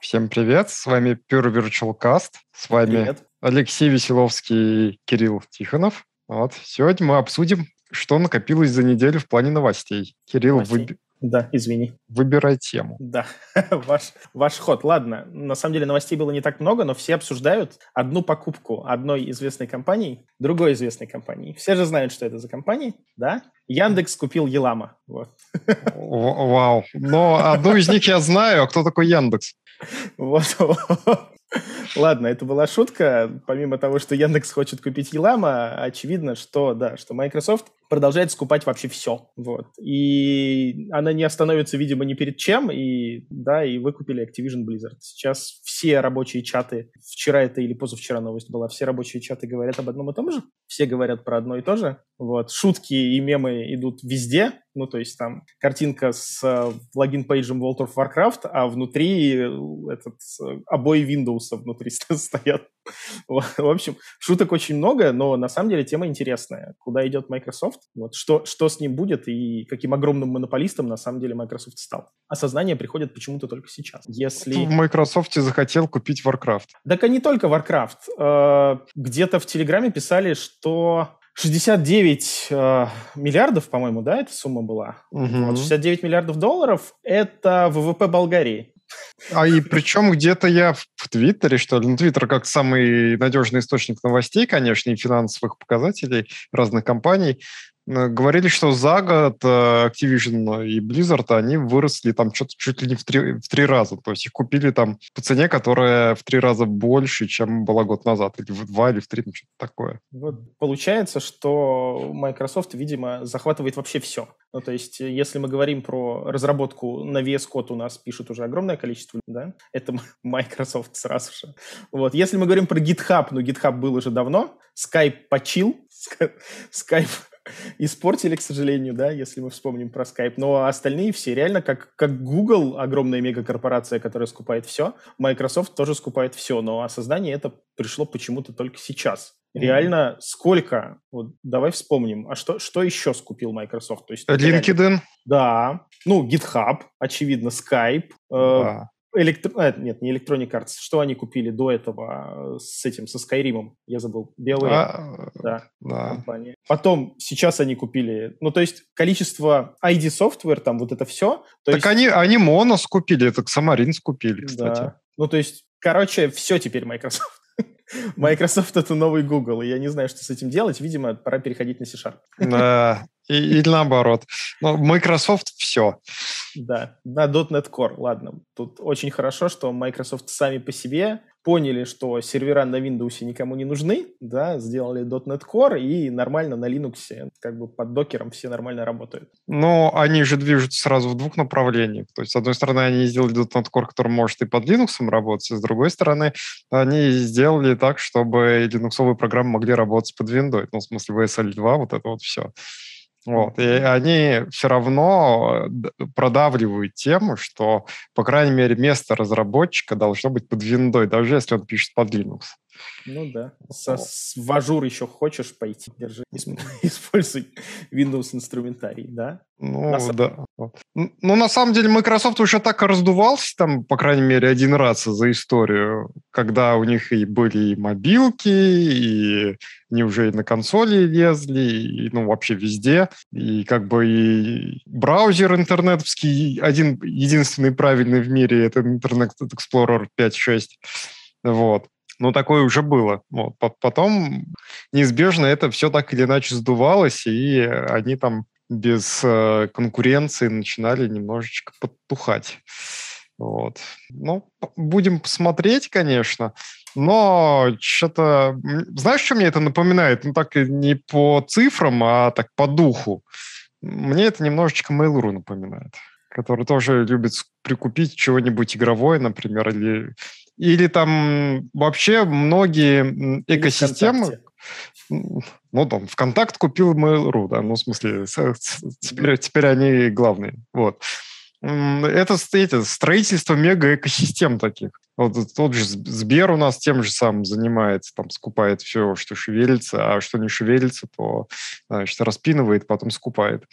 Всем привет, с вами Pure Virtual Cast, с вами привет. Алексей Веселовский и Кирилл Тихонов. Вот. Сегодня мы обсудим, что накопилось за неделю в плане новостей. Кирилл, вы... Да, извини. Выбирай тему. Да, ваш, ваш ход. Ладно, на самом деле новостей было не так много, но все обсуждают одну покупку одной известной компании, другой известной компании. Все же знают, что это за компания, да? Яндекс купил Елама. Вот. Вау. Но одну из них я знаю, а кто такой Яндекс? Вот. Ладно, это была шутка. Помимо того, что Яндекс хочет купить Елама, очевидно, что да, что Microsoft продолжает скупать вообще все. Вот. И она не остановится, видимо, ни перед чем. И да, и выкупили Activision Blizzard. Сейчас все рабочие чаты, вчера это или позавчера новость была, все рабочие чаты говорят об одном и том же. Все говорят про одно и то же. Вот. Шутки и мемы идут везде. Ну, то есть там картинка с э, логин-пейджем World of Warcraft, а внутри э, этот, э, обои Windows внутри стоят. В общем, шуток очень много, но на самом деле тема интересная. Куда идет Microsoft? Вот что, что с ним будет и каким огромным монополистом на самом деле Microsoft стал. Осознание приходит почему-то только сейчас. Если... В Microsoft захотел купить Warcraft. Так и не только Warcraft. Где-то в Телеграме писали, что 69 э, миллиардов, по-моему, да, эта сумма была? Угу. Вот 69 миллиардов долларов – это ВВП Болгарии. А и причем где-то я в Твиттере, что ли, ну, Твиттер как самый надежный источник новостей, конечно, и финансовых показателей разных компаний, говорили, что за год э, Activision и Blizzard, они выросли там что-то чуть ли не в три, в три раза. То есть их купили там по цене, которая в три раза больше, чем была год назад. Или в два, или в три, ну, что-то такое. Вот получается, что Microsoft, видимо, захватывает вообще все. Ну, то есть, если мы говорим про разработку на VS Code, у нас пишут уже огромное количество, да? Это Microsoft сразу же. Вот. Если мы говорим про GitHub, ну, GitHub был уже давно, Skype почил, Skype испортили, к сожалению, да, если мы вспомним про Skype. Но остальные все реально, как, как Google, огромная мегакорпорация, которая скупает все, Microsoft тоже скупает все, но осознание это пришло почему-то только сейчас. Реально, сколько? Вот давай вспомним. А что, что еще скупил Microsoft? То есть, LinkedIn? Реально... Да. Ну, GitHub, очевидно, Skype. Да. Э, Электро... А, нет, не Electronic Arts. Что они купили до этого э, с этим, со Skyrim? Я забыл. BioWare. А, да, да. Компания. Потом, сейчас они купили... Ну, то есть, количество ID Software, там вот это все. так есть... они, они Monos купили, это Xamarin купили, кстати. Да. Ну, то есть, короче, все теперь Microsoft. Microsoft это новый Google, и я не знаю, что с этим делать. Видимо, пора переходить на C-Sharp. Да, и, наоборот. Но Microsoft все. Да, на .NET Core. Ладно, тут очень хорошо, что Microsoft сами по себе поняли, что сервера на Windows никому не нужны, да, сделали .NET Core и нормально на Linux, как бы под докером все нормально работают. Но они же движутся сразу в двух направлениях. То есть, с одной стороны, они сделали .NET Core, который может и под Linux работать, с другой стороны, они сделали так, чтобы линуксовые программы могли работать под Windows, ну, в смысле, WSL 2, вот это вот все. Вот. И они все равно э, продавливают тему, что, по крайней мере, место разработчика должно быть под виндой, даже если он пишет под Linux. Ну да. Со, с, в Azure еще хочешь пойти, держи, используй Windows инструментарий, да? Ну, на да. Ну, на самом деле, Microsoft уже так раздувался там, по крайней мере, один раз за историю, когда у них и были и мобилки, и они уже и на консоли лезли, и, ну, вообще везде. И как бы и браузер интернетовский, один единственный правильный в мире, это Internet Explorer 5.6. Вот. Ну, такое уже было. Вот. Потом неизбежно это все так или иначе сдувалось, и они там без э, конкуренции начинали немножечко подтухать. Вот. Ну, будем посмотреть, конечно. Но что-то... Знаешь, что мне это напоминает? Ну, так не по цифрам, а так по духу. Мне это немножечко Mail.ru напоминает который тоже любит прикупить чего-нибудь игровое, например, или или там вообще многие экосистемы... Ну, там, ВКонтакт купил Mail.ru, да, ну, в смысле, теперь, теперь они главные, вот. Это, эти, строительство мега-экосистем таких. Вот тот же Сбер у нас тем же самым занимается, там скупает все, что шевелится, а что не шевелится, то значит, распинывает, потом скупает.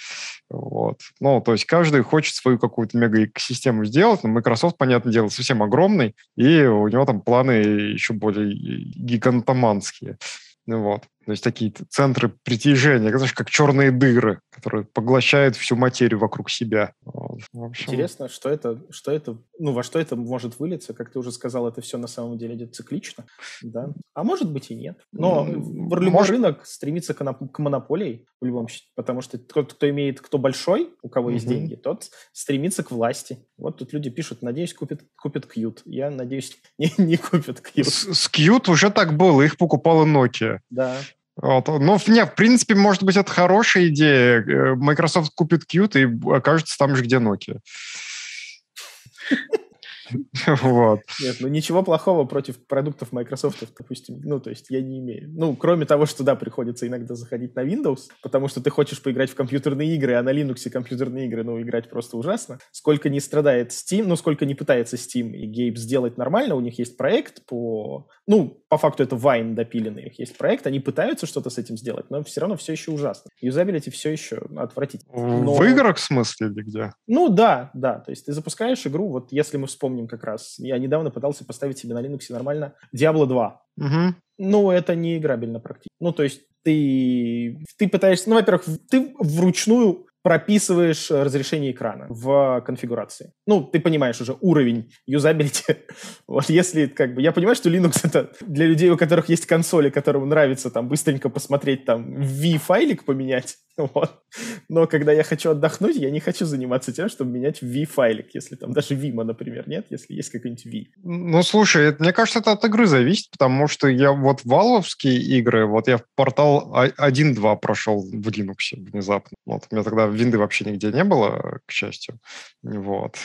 Вот. Ну, то есть каждый хочет свою какую-то мега-экосистему сделать, но Microsoft, понятное дело, совсем огромный, и у него там планы еще более гигантоманские. Вот. То есть такие центры притяжения, знаешь, как черные дыры, которые поглощают всю материю вокруг себя. Общем... Интересно, что это, что это, ну, во что это может вылиться? Как ты уже сказал, это все на самом деле идет циклично, да? А может быть и нет. Но mm, любой может... рынок стремится к, к монополии в любом случае, потому что тот, кто имеет, кто большой, у кого есть деньги, тот стремится к власти. Вот тут люди пишут, надеюсь, купят, купят Qt. Я надеюсь, не, не купят Qt. С, с Qt уже так было, их покупала Nokia. Да. Вот. Ну, не, в принципе, может быть, это хорошая идея. Э, Microsoft купит Qt и окажется там же, где Nokia. Вот. Нет, ну ничего плохого против продуктов Microsoft, допустим, ну, то есть я не имею. Ну, кроме того, что, да, приходится иногда заходить на Windows, потому что ты хочешь поиграть в компьютерные игры, а на Linux компьютерные игры, ну, играть просто ужасно. Сколько не страдает Steam, ну, сколько не пытается Steam и Gabe сделать нормально, у них есть проект по... Ну, по факту это Vine допиленный, у них есть проект, они пытаются что-то с этим сделать, но все равно все еще ужасно. Юзабилити все еще отвратительно. Но... В играх в смысле или где? Ну, да, да. То есть ты запускаешь игру, вот если мы вспомним помним как раз. Я недавно пытался поставить себе на Linux нормально Diablo 2. Угу. Ну, это не играбельно практически. Ну, то есть ты, ты пытаешься... Ну, во-первых, ты вручную прописываешь разрешение экрана в конфигурации. Ну, ты понимаешь уже уровень юзабилити. вот если как бы... Я понимаю, что Linux это для людей, у которых есть консоли, которым нравится там быстренько посмотреть, там, V-файлик поменять, Вот. Но когда я хочу отдохнуть, я не хочу заниматься тем, чтобы менять V-файлик, если там даже Vima, например, нет, если есть какой-нибудь V. Ну, слушай, это, мне кажется, это от игры зависит, потому что я вот валовские игры, вот я в портал 1.2 прошел в Linux внезапно. Вот, у меня тогда винды вообще нигде не было, к счастью. Вот.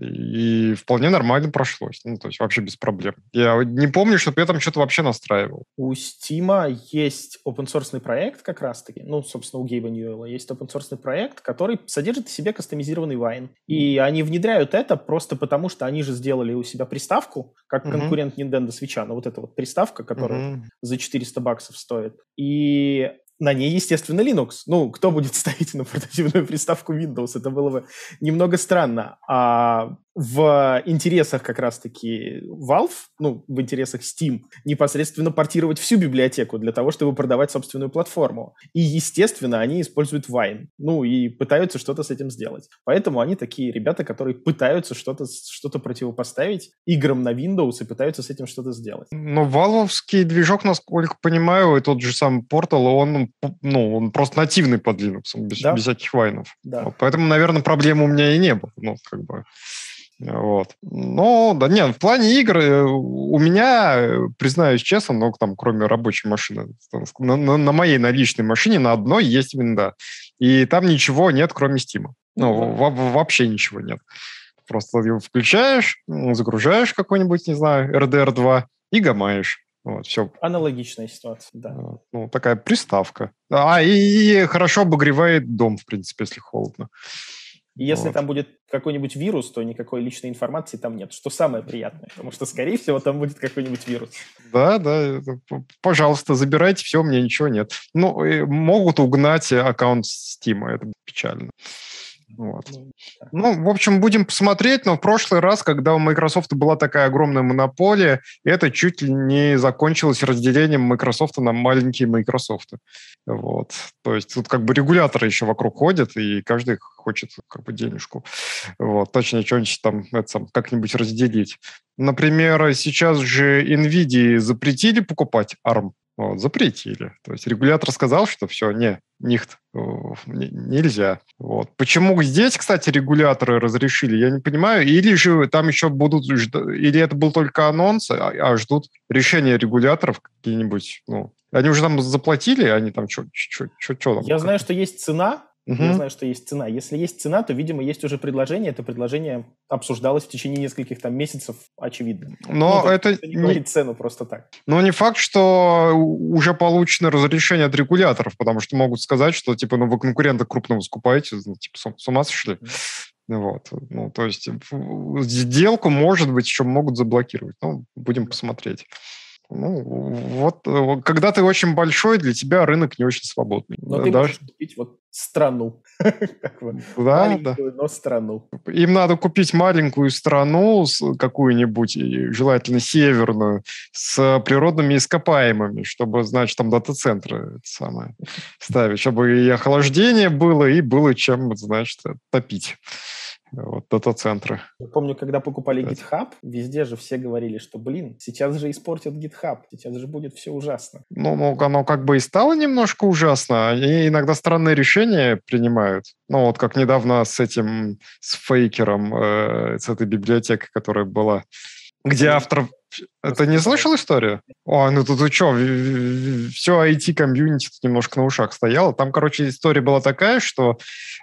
И вполне нормально прошлось. Ну, то есть вообще без проблем. Я не помню, чтобы я там что-то вообще настраивал. У Steam есть open source проект как раз-таки, ну, собственно, у Гейба Ньюэлла есть open source проект, который содержит в себе кастомизированный Wine. И они внедряют это просто потому, что они же сделали у себя приставку, как uh-huh. конкурент Nintendo Switch, ну вот эта вот приставка, которая uh-huh. за 400 баксов стоит. И на ней, естественно, Linux. Ну, кто будет ставить на портативную приставку Windows? Это было бы немного странно. А в интересах как раз-таки Valve, ну, в интересах Steam, непосредственно портировать всю библиотеку для того, чтобы продавать собственную платформу. И, естественно, они используют Wine, ну, и пытаются что-то с этим сделать. Поэтому они такие ребята, которые пытаются что-то что противопоставить играм на Windows и пытаются с этим что-то сделать. Но валовский движок, насколько понимаю, и тот же самый Portal, он, ну, он просто нативный под Linux, без, да? без всяких вайнов. Да. Вот, поэтому, наверное, проблем у меня и не было. Ну, как бы... Вот. Ну, да нет, в плане игр э, у меня, э, признаюсь честно, ну, там, кроме рабочей машины, на, на, на моей наличной машине на одной есть винда. И там ничего нет, кроме Steam. Ну, mm-hmm. вообще ничего нет. Просто его включаешь, загружаешь какой-нибудь, не знаю, RDR 2 и гамаешь. Вот, все. Аналогичная ситуация, да. Ну, такая приставка. А, и, и хорошо обогревает дом, в принципе, если холодно. И если вот. там будет какой-нибудь вирус, то никакой личной информации там нет, что самое приятное, потому что, скорее всего, там будет какой-нибудь вирус. Да, да, пожалуйста, забирайте все, мне ничего нет. Ну, могут угнать аккаунт Steam, это печально. Вот. Ну, ну, в общем, будем посмотреть, но в прошлый раз, когда у Microsoft была такая огромная монополия, это чуть ли не закончилось разделением Microsoft на маленькие Microsoft. Вот. То есть тут как бы регуляторы еще вокруг ходят, и каждый хочет как бы денежку. Вот. Точнее, что-нибудь там это, как-нибудь разделить. Например, сейчас же NVIDIA запретили покупать ARM вот, запретили. То есть регулятор сказал, что все, не, нихт, нельзя. Вот. Почему здесь, кстати, регуляторы разрешили, я не понимаю. Или же там еще будут, или это был только анонс, а, а ждут решения регуляторов какие-нибудь, ну, они уже там заплатили, они там что? Я знаю, что есть цена, Угу. Я знаю, что есть цена. Если есть цена, то, видимо, есть уже предложение. Это предложение обсуждалось в течение нескольких там месяцев, очевидно. Но ну, это не говорит цену просто так. Но не факт, что уже получено разрешение от регуляторов, потому что могут сказать, что типа, ну вы конкурента крупного скупаете, ну, типа с, с ума сошли. Вот. Ну, то есть сделку, может быть, еще могут заблокировать. Ну, будем посмотреть. Ну, вот, э, когда ты очень большой, для тебя рынок не очень свободный. Но ты Даже... можешь купить вот страну. Да, да. но страну. Им надо купить маленькую страну, какую-нибудь, желательно северную, с природными ископаемыми, чтобы, значит, там дата-центры самое ставить, чтобы и охлаждение было, и было чем, значит, топить вот дата-центры. Я помню, когда покупали GitHub, везде же все говорили, что, блин, сейчас же испортят GitHub, сейчас же будет все ужасно. Ну, ну оно как бы и стало немножко ужасно. Они иногда странные решения принимают. Ну, вот как недавно с этим, с фейкером, э, с этой библиотекой, которая была, где автор это не слышал историю? О, ну тут что, все IT-комьюнити тут немножко на ушах стояло. Там, короче, история была такая, что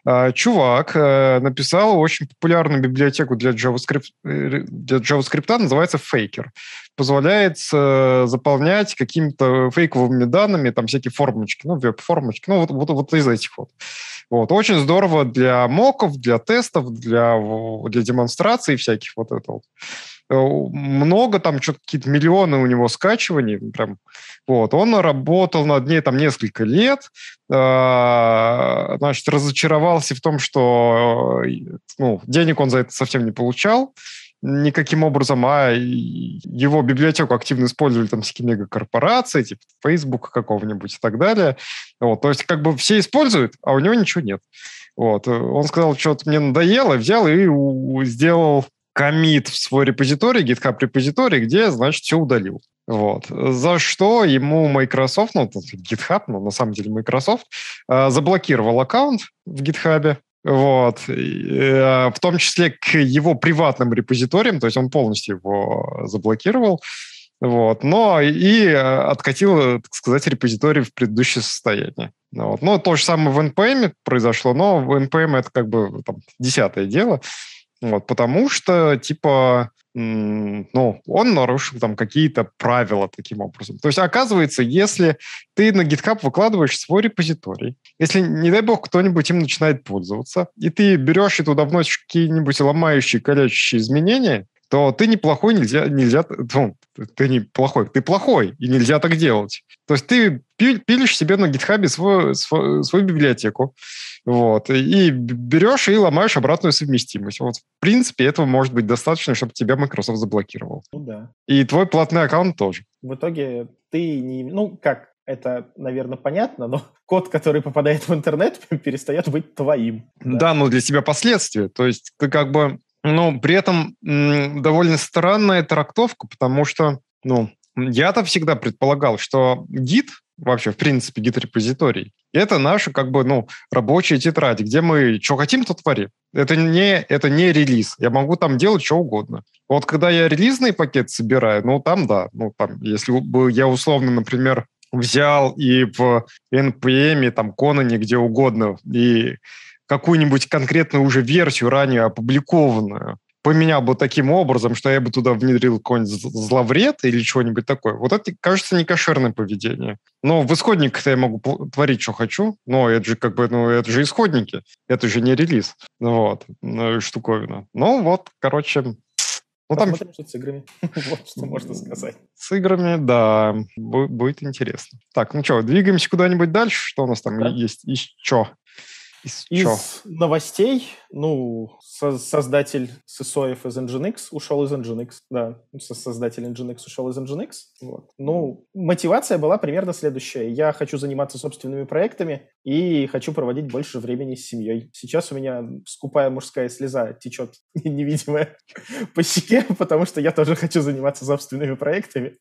э, чувак э, написал очень популярную библиотеку для JavaScript, э, для JavaScript называется Faker. Позволяет э, заполнять какими-то фейковыми данными, там всякие формочки, ну, веб-формочки, ну, вот, вот, вот из этих вот. Вот. Очень здорово для моков, для тестов, для, для демонстраций всяких вот это вот. Э, много там, что-то какие-то миллионы у него скачиваний, прям, вот, он работал над ней там несколько лет, э, значит, разочаровался в том, что э, ну, денег он за это совсем не получал, никаким образом, а его библиотеку активно использовали там всякие мегакорпорации, типа Facebook какого-нибудь и так далее. Вот, то есть как бы все используют, а у него ничего нет. Вот. Он сказал, что-то мне надоело, взял и сделал комит в свой репозиторий, GitHub репозиторий, где, значит, все удалил. Вот. За что ему Microsoft, ну, GitHub, но на самом деле Microsoft, э, заблокировал аккаунт в GitHub, вот. Э, в том числе к его приватным репозиториям, то есть он полностью его заблокировал, вот. Но и откатил, так сказать, репозиторий в предыдущее состояние. Вот. Ну, то же самое в NPM произошло, но в NPM это как бы там, десятое дело. Вот, потому что, типа, ну, он нарушил там какие-то правила таким образом. То есть, оказывается, если ты на GitHub выкладываешь свой репозиторий, если, не дай бог, кто-нибудь им начинает пользоваться, и ты берешь и туда вносишь какие-нибудь ломающие, колячащие изменения, то ты неплохой, нельзя, нельзя, ну, ты не плохой, ты плохой, и нельзя так делать. То есть ты пилишь себе на GitHub свою, свою, свою библиотеку, вот, и берешь и ломаешь обратную совместимость. Вот, в принципе, этого может быть достаточно, чтобы тебя Microsoft заблокировал. Ну да. И твой платный аккаунт тоже. В итоге ты не... Ну, как, это, наверное, понятно, но код, который попадает в интернет, перестает быть твоим. Да, да но для тебя последствия. То есть ты как бы... Ну, при этом довольно странная трактовка, потому что, ну, я-то всегда предполагал, что гид вообще, в принципе, гид-репозиторий. Это наша, как бы, ну, рабочая тетрадь, где мы что хотим, то творим. Это не, это не релиз. Я могу там делать что угодно. Вот когда я релизный пакет собираю, ну, там, да. Ну, там, если бы я условно, например, взял и в NPM, там, Конане, где угодно, и какую-нибудь конкретную уже версию ранее опубликованную поменял бы таким образом, что я бы туда внедрил какой-нибудь зловред или что-нибудь такое. Вот это, кажется, не кошерное поведение. Но в исходниках я могу творить, что хочу, но это же как бы, ну, это же исходники, это же не релиз. Вот, ну, штуковина. Ну, вот, короче, ну, там... что с играми. вот что можно сказать. С играми, да, будет интересно. Так, ну что, двигаемся куда-нибудь дальше? Что у нас там да? есть? Еще? Из, из новостей, ну, со создатель SysOF из Nginx ушел из Nginx, да, создатель Nginx ушел из Nginx, вот. Ну, мотивация была примерно следующая. Я хочу заниматься собственными проектами и хочу проводить больше времени с семьей. Сейчас у меня скупая мужская слеза течет невидимая по щеке, потому что я тоже хочу заниматься собственными проектами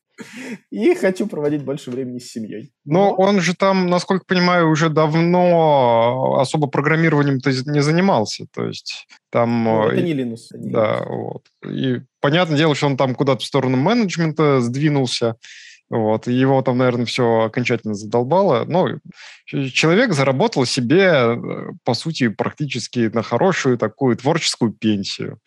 и хочу проводить больше времени с семьей. Но, Но он же там, насколько понимаю, уже давно особо программированием-то не занимался. То есть там... Ну, это не Linux. да, вот. И понятное дело, что он там куда-то в сторону менеджмента сдвинулся. Вот, и его там, наверное, все окончательно задолбало. Но человек заработал себе, э, по сути, практически на хорошую такую творческую пенсию.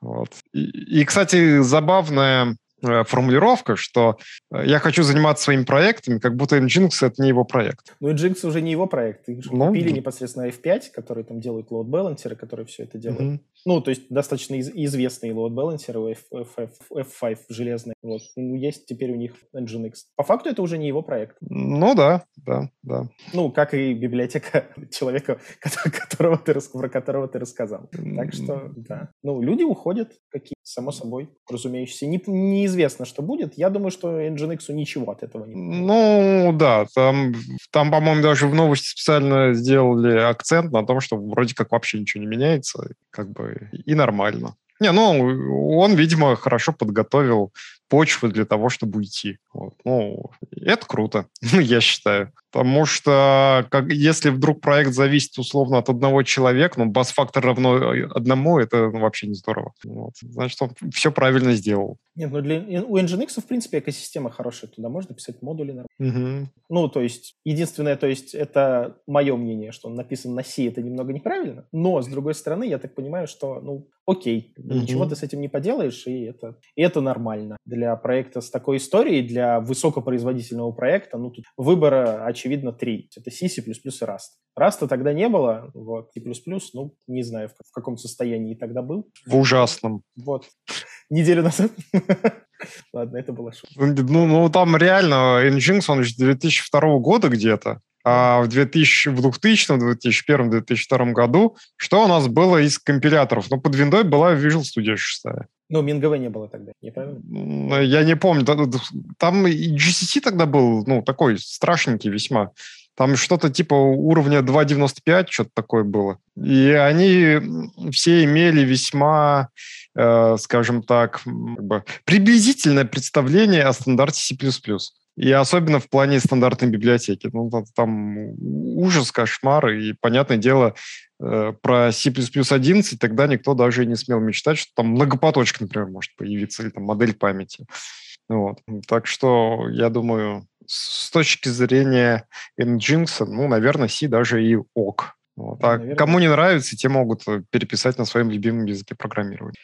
Вот. И, и, кстати, забавная Э, формулировка, что э, я хочу заниматься своими проектами, как будто Nginx — это не его проект. Ну, Nginx уже не его проект. Их же ну, купили непосредственно F5, которые там делают load balancer, которые все это делают. Угу. Ну, то есть достаточно из- известный load balancer у F- F- F5 железный. Вот. Ну, есть теперь у них Nginx. По факту это уже не его проект. Ну да, да, да. Ну, как и библиотека человека, которого ты, про которого ты рассказал. Так что, да. Ну, люди уходят, какие, само собой, разумеющиеся. Не, неизвестно, что будет. Я думаю, что Nginx ничего от этого не будет. Ну, да. Там, там, по-моему, даже в новости специально сделали акцент на том, что вроде как вообще ничего не меняется. Как бы и нормально. Не, ну, он, видимо, хорошо подготовил почву для того, чтобы уйти. Вот. Ну, это круто, я считаю. Потому что как, если вдруг проект зависит условно от одного человека, ну, бас-фактор равно одному, это ну, вообще не здорово. Вот. Значит, он все правильно сделал. Нет, ну для, у Nginx, в принципе, экосистема хорошая. Туда можно писать модули. Угу. Ну, то есть, единственное, то есть, это мое мнение, что он написан на C, это немного неправильно. Но, с другой стороны, я так понимаю, что, ну, окей, угу. ничего ты с этим не поделаешь, и это, и это нормально. Для проекта с такой историей, для высокопроизводительного проекта, ну, тут выбора, очевидно, три. Это C, C++ и Rust. Rust тогда не было, вот, C++, ну, не знаю, в, в каком состоянии тогда был. В ужасном. Вот. Неделю назад. Ладно, это была шутка. Ну, ну, там реально Nginx, он же 2002 года где-то. А в 2000, в 2000, 2001, 2002 году что у нас было из компиляторов? Ну, под Windows была Visual Studio 6. Ну, MinGV не было тогда, не правильно? Я не помню. Там и GCC тогда был, ну, такой страшненький весьма. Там что-то типа уровня 2.95, что-то такое было. И они все имели весьма, э, скажем так, как бы приблизительное представление о стандарте C++. И особенно в плане стандартной библиотеки. Ну, там ужас, кошмар, и, понятное дело, э, про C++ 11 тогда никто даже и не смел мечтать, что там многопоточка, например, может появиться, или там модель памяти. Вот. Так что, я думаю, с точки зрения Nginx, ну, наверное, C даже и ок. Вот. А наверное. кому не нравится, те могут переписать на своем любимом языке программирования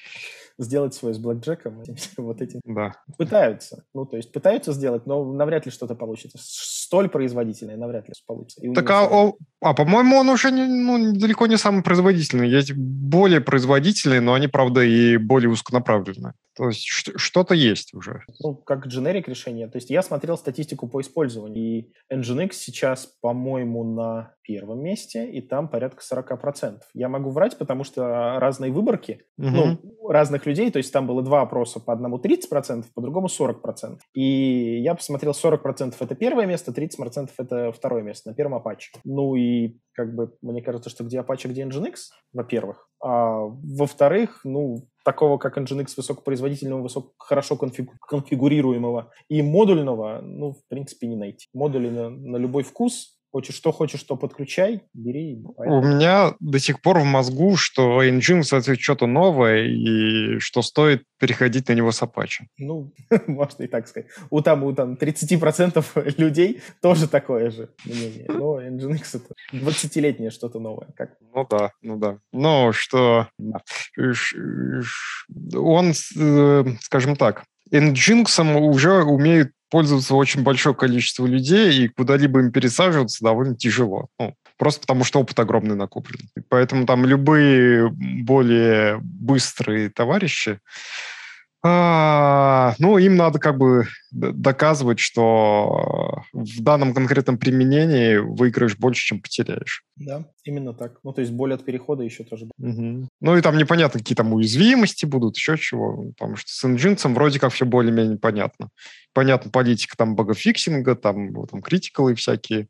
сделать свой с блэкджеком, вот этим. Да. Пытаются. Ну, то есть пытаются сделать, но навряд ли что-то получится. Столь производительное навряд ли получится. И так, а, о, а по-моему, он уже не, ну, далеко не самый производительный. Есть более производительные, но они, правда, и более узконаправленные. То есть что-то есть уже. Ну, как дженерик решение. То есть я смотрел статистику по использованию, и Nginx сейчас, по-моему, на первом месте, и там порядка 40%. Я могу врать, потому что разные выборки, угу. ну, разных людей, то есть там было два опроса, по одному 30%, по другому 40%. И я посмотрел, 40% это первое место, 30% это второе место на первом Apache. Ну и как бы мне кажется, что где Apache, где Nginx, во-первых. А во-вторых, ну, такого, как Nginx высокопроизводительного, высоко, хорошо конфигу, конфигурируемого и модульного, ну, в принципе, не найти. Модули на, на любой вкус, Хочешь что хочешь, что подключай, бери. У меня до сих пор в мозгу, что Nginx это что-то новое, и что стоит переходить на него с Apache. Ну, можно и так сказать. У там, у там 30% людей тоже такое же мнение. Но Nginx это 20-летнее что-то новое. Как? Ну да, ну да. Ну, что он, э, скажем так, Nginx уже умеют пользоваться очень большое количество людей, и куда-либо им пересаживаться довольно тяжело. Ну, просто потому что опыт огромный накоплен. Поэтому там любые более быстрые товарищи, а, ну, им надо как бы доказывать, что в данном конкретном применении выиграешь больше, чем потеряешь. Да, именно так. Ну, то есть боль от перехода еще тоже. Угу. Ну, и там непонятно, какие там уязвимости будут, еще чего. Потому что с Nginx вроде как все более-менее понятно. Понятно, политика там багафиксинга, там, там критикалы всякие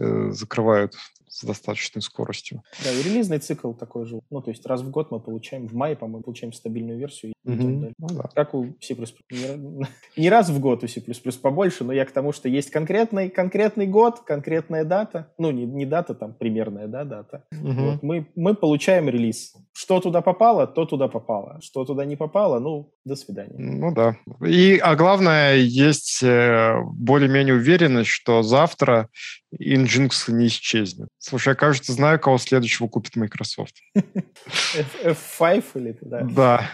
э, закрывают с достаточной скоростью. Да, и релизный цикл такой же. Ну, то есть раз в год мы получаем, в мае, по-моему, получаем стабильную версию и mm-hmm. так далее. Ну, да. Как у C++. Не, не раз в год у C++ побольше, но я к тому, что есть конкретный, конкретный год, конкретная дата. Ну, не, не дата, там, примерная, да, дата. Mm-hmm. Вот, мы, мы получаем релиз. Что туда попало, то туда попало. Что туда не попало, ну, до свидания. Ну да. И, а главное, есть э, более-менее уверенность, что завтра Nginx не исчезнет. Слушай, я, кажется, знаю, кого следующего купит Microsoft. F5 или да? Да.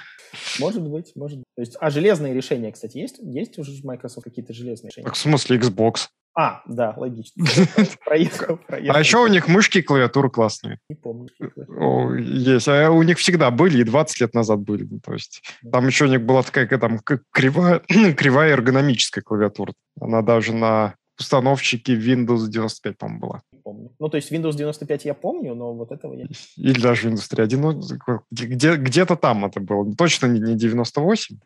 Может быть, может быть. То есть, а железные решения, кстати, есть? Есть уже в Microsoft какие-то железные решения? Как в смысле Xbox? А, да, логично. Проехал, проехал. А еще у них мышки и клавиатуры классные. Не помню. Есть. А у них всегда были, и 20 лет назад были. То есть там еще у них была такая там кривая, кривая эргономическая клавиатура. Она даже на установщике Windows 95, по-моему, была. Помню. Ну, то есть Windows 95 я помню, но вот этого я... Или даже Windows 3.1. Ну, где, где-то там это было. Точно не 98.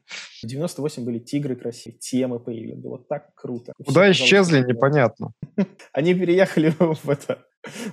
В 98 были тигры красивые, темы появились. Было так круто. Куда Все исчезли, непонятно. Они переехали в это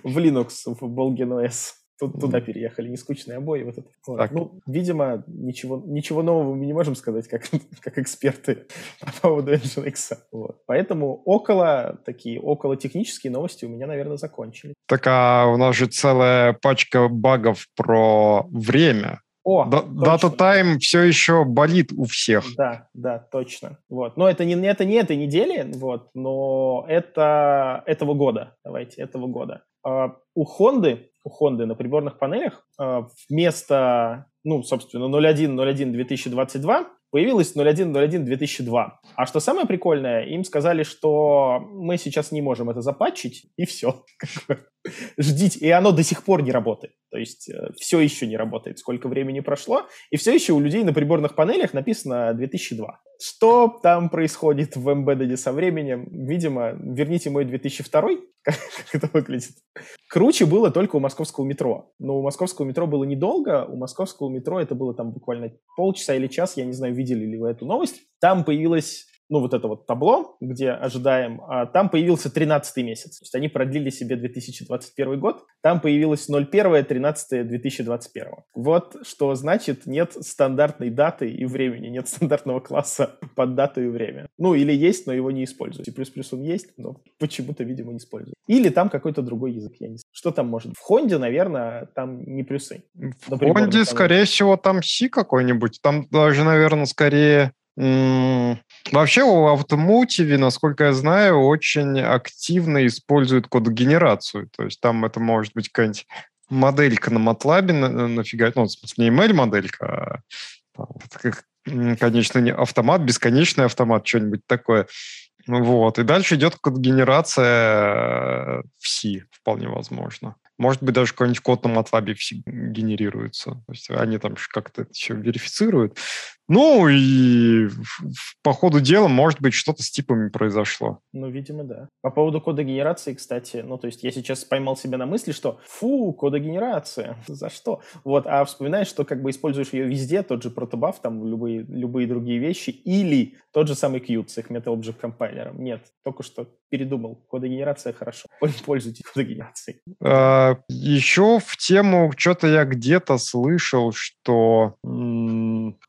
в Linux, в Bolgen OS. Тут, туда переехали, не скучные обои. Вот это. Вот. Ну, видимо, ничего, ничего нового мы не можем сказать, как, как эксперты по поводу Nginx. Вот. Поэтому около такие, около технические новости у меня, наверное, закончили. Так, а у нас же целая пачка багов про время. О, Дата тайм все еще болит у всех. Да, да, точно. Вот. Но это не, это не этой недели, вот, но это этого года. Давайте, этого года. Uh, у Honda у Honda на приборных панелях а, вместо, ну, собственно, 01.01.2022 появилось 01.01.2002. А что самое прикольное, им сказали, что мы сейчас не можем это запатчить, и все. Ждите. И оно до сих пор не работает. То есть э, все еще не работает. Сколько времени прошло, и все еще у людей на приборных панелях написано 2002. Что там происходит в Embedded со временем? Видимо, верните мой 2002, как, это выглядит. Круче было только у московского метро. Но у московского метро было недолго. У московского метро это было там буквально полчаса или час. Я не знаю, видели ли вы эту новость. Там появилась ну, вот это вот табло, где ожидаем, а там появился 13 месяц. То есть они продлили себе 2021 год, там появилось 01 13 2021. Вот что значит нет стандартной даты и времени, нет стандартного класса под дату и время. Ну, или есть, но его не используют. И плюс-плюс он есть, но почему-то, видимо, не используют. Или там какой-то другой язык, я не знаю. Что там может? В Хонде, наверное, там не плюсы. В Хонде, скорее всего, там C какой-нибудь. Там даже, наверное, скорее Вообще у Automotive, насколько я знаю, очень активно используют кодогенерацию. То есть там это может быть какая-нибудь моделька на MATLAB на, нафига, ну, в смысле, не ML-моделька, а, как, конечно, не автомат, бесконечный автомат, что-нибудь такое. Вот. И дальше идет кодогенерация в C, вполне возможно. Может быть, даже какой-нибудь код на MATLAB генерируется. То есть они там как-то это все верифицируют. Ну и по ходу дела, может быть, что-то с типами произошло. Ну, видимо, да. По поводу кода генерации, кстати, ну, то есть я сейчас поймал себя на мысли, что фу, кодогенерация, за что? Вот, а вспоминаешь, что как бы используешь ее везде, тот же протобаф, там любые, любые другие вещи, или тот же самый Qt с их MetaObject компайлером. Нет, только что передумал. Кодогенерация хорошо. Пользуйтесь кодогенерацией. А, еще в тему, что-то я где-то слышал, что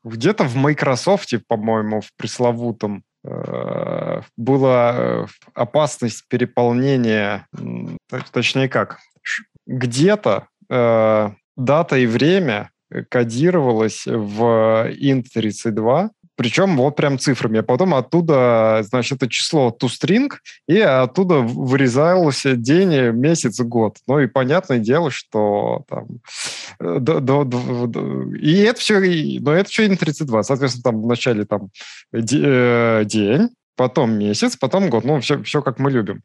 где-то в Microsoft, по-моему, в пресловутом, э, была э, опасность переполнения, точнее как, где-то э, дата и время кодировалось в int32, причем вот прям цифрами. А потом оттуда, значит, это число toString, и оттуда вырезался день, месяц, год. Ну и понятное дело, что там... До, до, до, до, и это все, и, но это все int32. Соответственно, там вначале там де, день, потом месяц, потом год. Ну, все, все как мы любим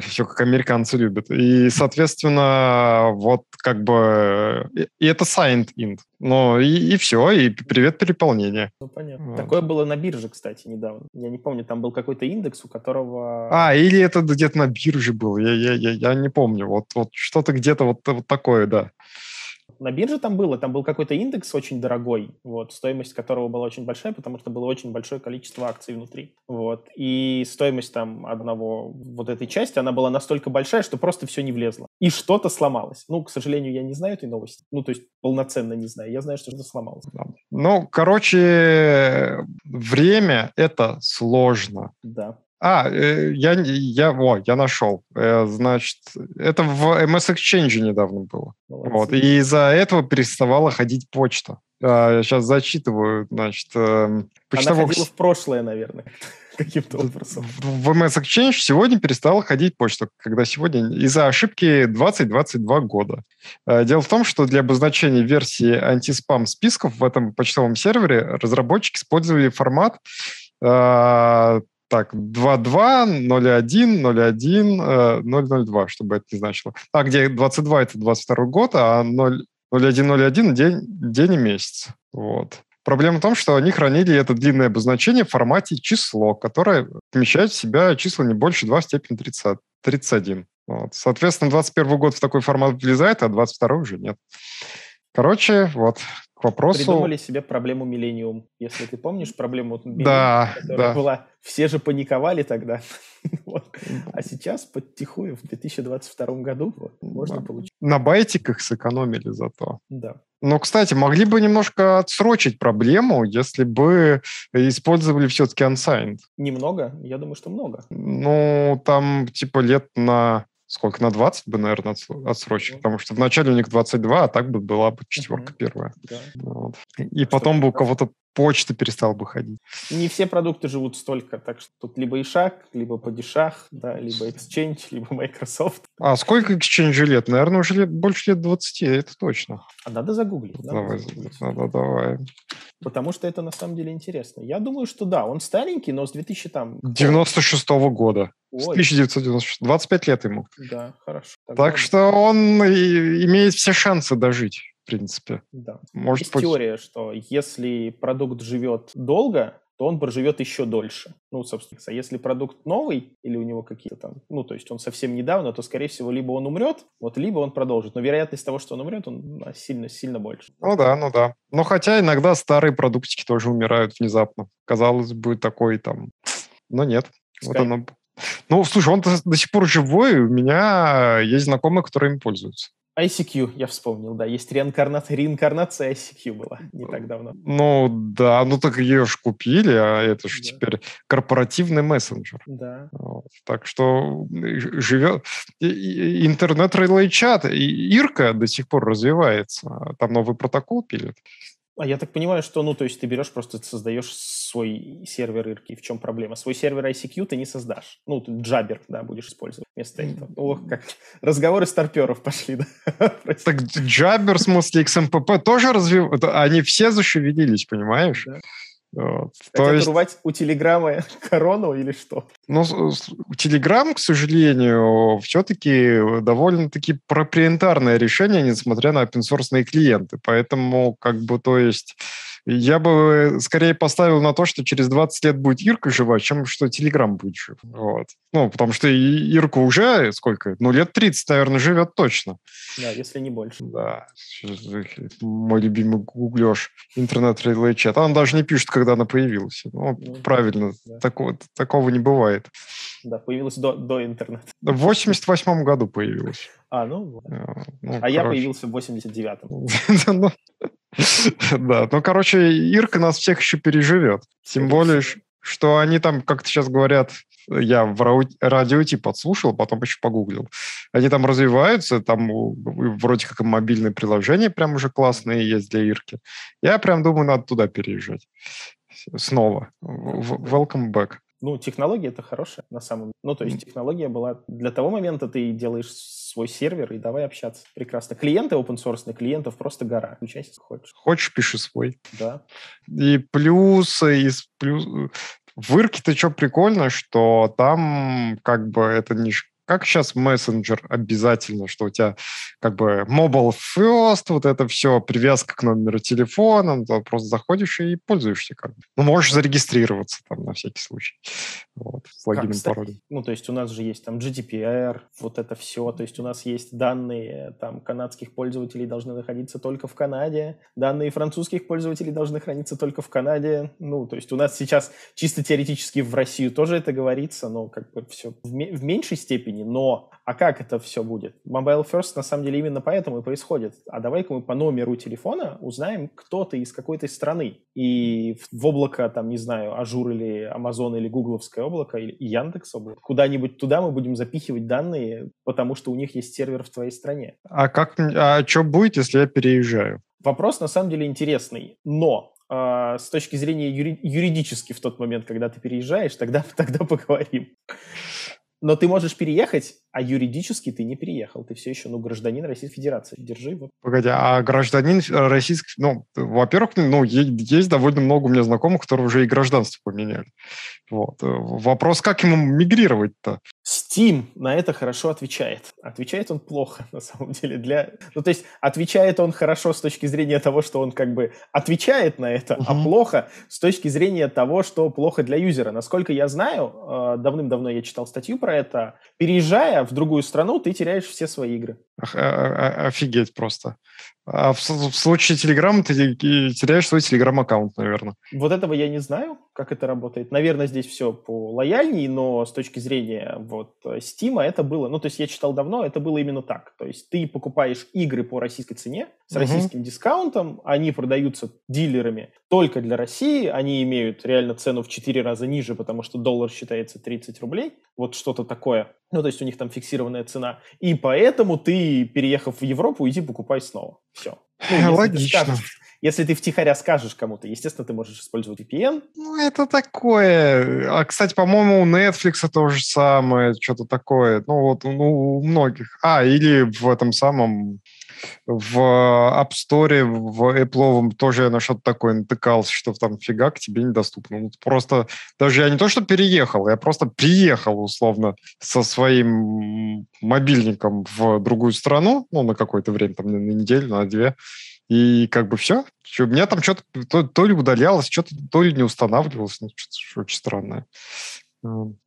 все как американцы любят. И, соответственно, вот как бы... И это signed int. Ну, и, и все, и привет переполнение. Ну, понятно. Вот. Такое было на бирже, кстати, недавно. Я не помню, там был какой-то индекс, у которого... А, или это где-то на бирже был, я, я, я, я не помню. Вот, вот что-то где-то вот, вот такое, да. На бирже там было, там был какой-то индекс очень дорогой, вот, стоимость которого была очень большая, потому что было очень большое количество акций внутри, вот, и стоимость там одного вот этой части, она была настолько большая, что просто все не влезло, и что-то сломалось. Ну, к сожалению, я не знаю этой новости, ну, то есть полноценно не знаю, я знаю, что что-то сломалось. Ну, короче, время — это сложно. Да. А, э, я, я, о, я нашел. Э, значит, это в MS Exchange недавно было. Молодцы. Вот, и из-за этого переставала ходить почта. А, я сейчас зачитываю, значит... Э, почтовых... Она ходила в прошлое, наверное, каким-то образом. В MS Exchange сегодня перестала ходить почта, когда сегодня из-за ошибки 2022 года. Дело в том, что для обозначения версии антиспам списков в этом почтовом сервере разработчики использовали формат так, 2.2, 0.1, 0.1, 0.02, чтобы это не значило. А где 22 это 22 год, а 0.1.0.1 день, день и месяц. Вот. Проблема в том, что они хранили это длинное обозначение в формате число, которое вмещает в себя числа не больше 2 в степени 30, 31. Вот. Соответственно, 21 год в такой формат влезает, а 22 уже нет. Короче, вот, к вопросу... Придумали себе проблему миллениум. Если ты помнишь проблему миллениум, да, которая да. была... Все же паниковали тогда. вот. А сейчас потихую в 2022 году вот, можно да. получить. На байтиках сэкономили зато. Да. Но, кстати, могли бы немножко отсрочить проблему, если бы использовали все-таки Unsigned. Немного? Я думаю, что много. Ну, там типа лет на сколько, на 20 бы, наверное, отсрочить, потому что вначале у них 22, а так бы была бы четверка uh-huh. первая. Да. Вот. И что потом бы у кого-то почта перестал бы ходить. Не все продукты живут столько, так что тут либо Ишак, либо Падишах, да, либо Exchange, либо Microsoft. А сколько Exchange лет? Наверное, уже лет, больше лет 20, это точно. А надо загуглить. Надо давай, загуглить. надо, давай. Потому что это на самом деле интересно. Я думаю, что да, он старенький, но с 2000 там... 96 -го года. Ой. С 1996. 25 лет ему. Да, хорошо. Так, так что он имеет все шансы дожить принципе. Да. Может Есть быть... теория, что если продукт живет долго, то он проживет еще дольше. Ну, собственно, а если продукт новый или у него какие-то там, ну, то есть он совсем недавно, то, скорее всего, либо он умрет, вот, либо он продолжит. Но вероятность того, что он умрет, он сильно-сильно больше. Ну да, ну да. Но хотя иногда старые продуктики тоже умирают внезапно. Казалось бы, такой там... Но нет. Skype. Вот оно... Ну, слушай, он до сих пор живой, у меня есть знакомые, которые им пользуются. ICQ, я вспомнил, да. Есть реинкарнация, реинкарнация ICQ была не так давно. Ну да, ну так ее же купили, а это же да. теперь корпоративный мессенджер. Да. Вот. Так что живет... Интернет-релей чат, Ирка до сих пор развивается. Там новый протокол пилит. А я так понимаю, что, ну, то есть ты берешь, просто создаешь свой сервер Ирки. В чем проблема? Свой сервер ICQ ты не создашь. Ну, ты Jabber, да, будешь использовать вместо этого. Ох, как разговоры старперов пошли, да. Так Jabber, в смысле XMPP, тоже развивают? Они все зашевелились, понимаешь? Да. Вот. Хотят есть... урвать у Телеграма корону или что? Ну, Телеграм, к сожалению, все-таки довольно-таки проприентарное решение, несмотря на open клиенты. Поэтому, как бы, то есть я бы скорее поставил на то, что через 20 лет будет Ирка жива, чем что Телеграм будет жив. Вот. Ну, потому что Ирка уже сколько? Ну, лет 30, наверное, живет точно. Да, если не больше. Да. Мой любимый гуглеж интернет рейлей чат. Он даже не пишет, когда она появилась. Ну, ну правильно. Да. Такого, такого не бывает. Да, появилась до, до интернета. В 88 году появилась. А, ну, а, ну а короче. я появился в 89-м. Да, ну, короче, Ирка нас всех еще переживет. Тем более, что они там, как-то сейчас говорят, я в радио типа подслушал, потом еще погуглил. Они там развиваются, там вроде как и мобильные приложения прям уже классные есть для Ирки. Я прям думаю, надо туда переезжать. Снова. Welcome back. Ну, технология это хорошая, на самом деле. Ну, то есть технология была... Для того момента ты делаешь свой сервер и давай общаться. Прекрасно. Клиенты open source, клиентов просто гора. Включайся, хочешь. Хочешь, пиши свой. Да. И плюс, и плюс... В Ирке-то что прикольно, что там как бы это не как сейчас мессенджер обязательно, что у тебя как бы mobile first, вот это все, привязка к номеру телефона, ты просто заходишь и пользуешься как бы. Ну, можешь зарегистрироваться там на всякий случай. Вот, с логином, паролем. Ну, то есть у нас же есть там GDPR, вот это все, то есть у нас есть данные там канадских пользователей должны находиться только в Канаде, данные французских пользователей должны храниться только в Канаде, ну, то есть у нас сейчас чисто теоретически в Россию тоже это говорится, но как бы все в, в меньшей степени степени, но а как это все будет? Mobile First на самом деле именно поэтому и происходит. А давай-ка мы по номеру телефона узнаем, кто ты из какой-то страны. И в облако, там, не знаю, Azure или Amazon или Гугловское облако, или Яндекс облако, куда-нибудь туда мы будем запихивать данные, потому что у них есть сервер в твоей стране. А как, а что будет, если я переезжаю? Вопрос на самом деле интересный, но э, с точки зрения юри- юридически в тот момент, когда ты переезжаешь, тогда, тогда поговорим. Но ты можешь переехать, а юридически ты не переехал. Ты все еще, ну, гражданин Российской Федерации. Держи вот. Погоди, а гражданин Российской... Ну, во-первых, ну, есть довольно много у меня знакомых, которые уже и гражданство поменяли. Вот. Э, вопрос, как ему мигрировать-то? Steam на это хорошо отвечает. Отвечает он плохо, на самом деле. Для... Ну, то есть, отвечает он хорошо с точки зрения того, что он как бы отвечает на это, uh-huh. а плохо с точки зрения того, что плохо для юзера. Насколько я знаю, э, давным-давно я читал статью про это, переезжая в другую страну, ты теряешь все свои игры. Офигеть просто. А в, в случае Telegram ты теряешь свой Telegram-аккаунт, наверное. Вот этого я не знаю, как это работает. Наверное, здесь все по лояльней, но с точки зрения вот Steam это было... Ну, то есть я читал давно, это было именно так. То есть ты покупаешь игры по российской цене с российским uh-huh. дискаунтом, они продаются дилерами только для России, они имеют реально цену в 4 раза ниже, потому что доллар считается 30 рублей, вот что-то такое. Ну, то есть у них там фиксированная цена. И поэтому ты, переехав в Европу, иди покупай снова. Все. Ну, Логично. Ты скажешь, если ты втихаря скажешь кому-то, естественно, ты можешь использовать VPN. Ну, это такое. А, кстати, по-моему, у Netflix то же самое, что-то такое. Ну, вот ну, у многих. А, или в этом самом в App Store, в Apple тоже я на что-то такое натыкался, что там фига к тебе недоступно. Ну, просто даже я не то, что переехал, я просто приехал, условно, со своим мобильником в другую страну, ну, на какое-то время, там, на неделю, на две, и как бы все. У меня там что-то то, то ли удалялось, что-то то ли не устанавливалось. Ну, что-то очень странное.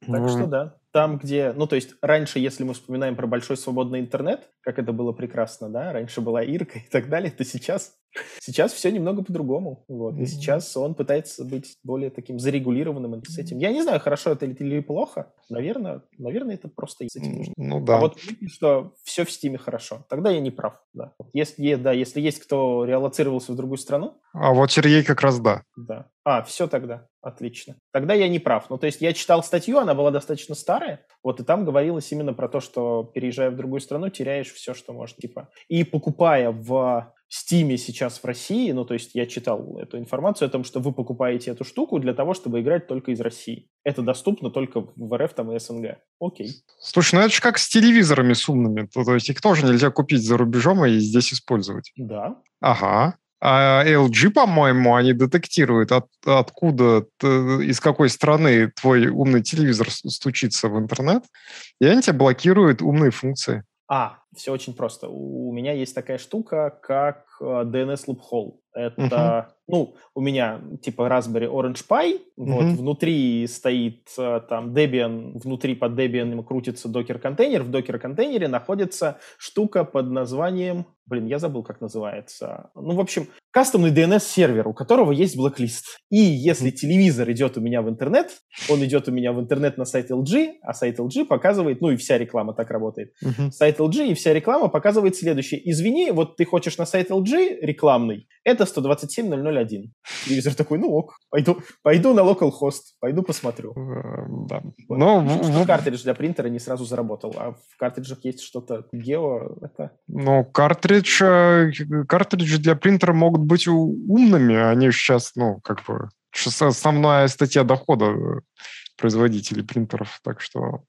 Так что да там, где, ну, то есть раньше, если мы вспоминаем про большой свободный интернет, как это было прекрасно, да, раньше была Ирка и так далее, то сейчас, сейчас все немного по-другому, вот, и сейчас он пытается быть более таким зарегулированным с этим. Я не знаю, хорошо это или плохо, наверное, наверное, это просто с этим нужно. Ну, да. А вот что все в Стиме хорошо, тогда я не прав, да. Если, да, если есть кто реалоцировался в другую страну. А вот Сергей как раз да. Да. А, все тогда. Отлично. Тогда я не прав. Ну, то есть я читал статью, она была достаточно старая, вот, и там говорилось именно про то, что, переезжая в другую страну, теряешь все, что можешь, типа. И покупая в Стиме сейчас в России, ну, то есть я читал эту информацию о том, что вы покупаете эту штуку для того, чтобы играть только из России. Это доступно только в РФ там и СНГ. Окей. Слушай, ну это же как с телевизорами с умными. То, то есть их тоже нельзя купить за рубежом и здесь использовать. Да. Ага. А LG, по-моему, они детектируют, от, откуда, из какой страны твой умный телевизор стучится в интернет, и они тебе блокируют умные функции. А, все очень просто. У меня есть такая штука, как э, DNS Loophole. Это. Ну, у меня типа Raspberry Orange Pi, uh-huh. вот, внутри стоит э, там Debian, внутри под Debian крутится докер-контейнер, в докер-контейнере находится штука под названием, блин, я забыл, как называется. Ну, в общем, кастомный DNS-сервер, у которого есть блэклист. И если uh-huh. телевизор идет у меня в интернет, он идет у меня в интернет на сайт LG, а сайт LG показывает, ну и вся реклама так работает. Uh-huh. Сайт LG и вся реклама показывает следующее. Извини, вот ты хочешь на сайт LG рекламный, это 127.001. Телевизор такой, ну ок, пойду, пойду на localhost, пойду посмотрю. Э, да. Вот. Но в... картридж для принтера не сразу заработал, а в картриджах есть что-то гео. Это... Ну, картридж, э, картриджи для принтера могут быть умными, они сейчас, ну, как бы, основная статья дохода э, производителей принтеров, так что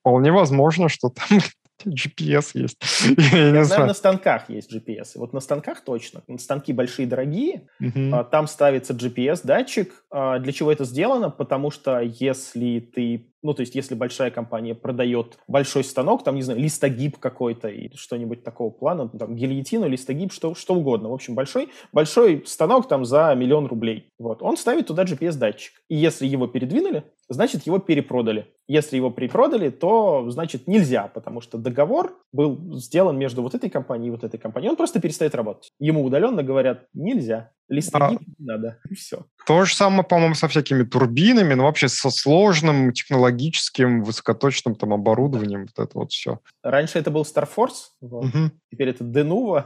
вполне возможно, что там GPS есть. Я, я знаю, на станках есть GPS. Вот на станках точно. Станки большие, дорогие. Uh-huh. Там ставится GPS-датчик. А, для чего это сделано? Потому что если ты ну, то есть, если большая компания продает большой станок, там, не знаю, листогиб какой-то и что-нибудь такого плана, там, гильотину, листогиб, что, что угодно. В общем, большой, большой станок там за миллион рублей. Вот. Он ставит туда GPS-датчик. И если его передвинули, значит, его перепродали. Если его перепродали, то, значит, нельзя, потому что договор был сделан между вот этой компанией и вот этой компанией. Он просто перестает работать. Ему удаленно говорят, нельзя. Листогиб а, не надо, и все. То же самое, по-моему, со всякими турбинами, но вообще со сложным технологическим высокоточным там оборудованием, вот это вот все. Раньше это был Starforce, вот. угу. теперь это Denuvo,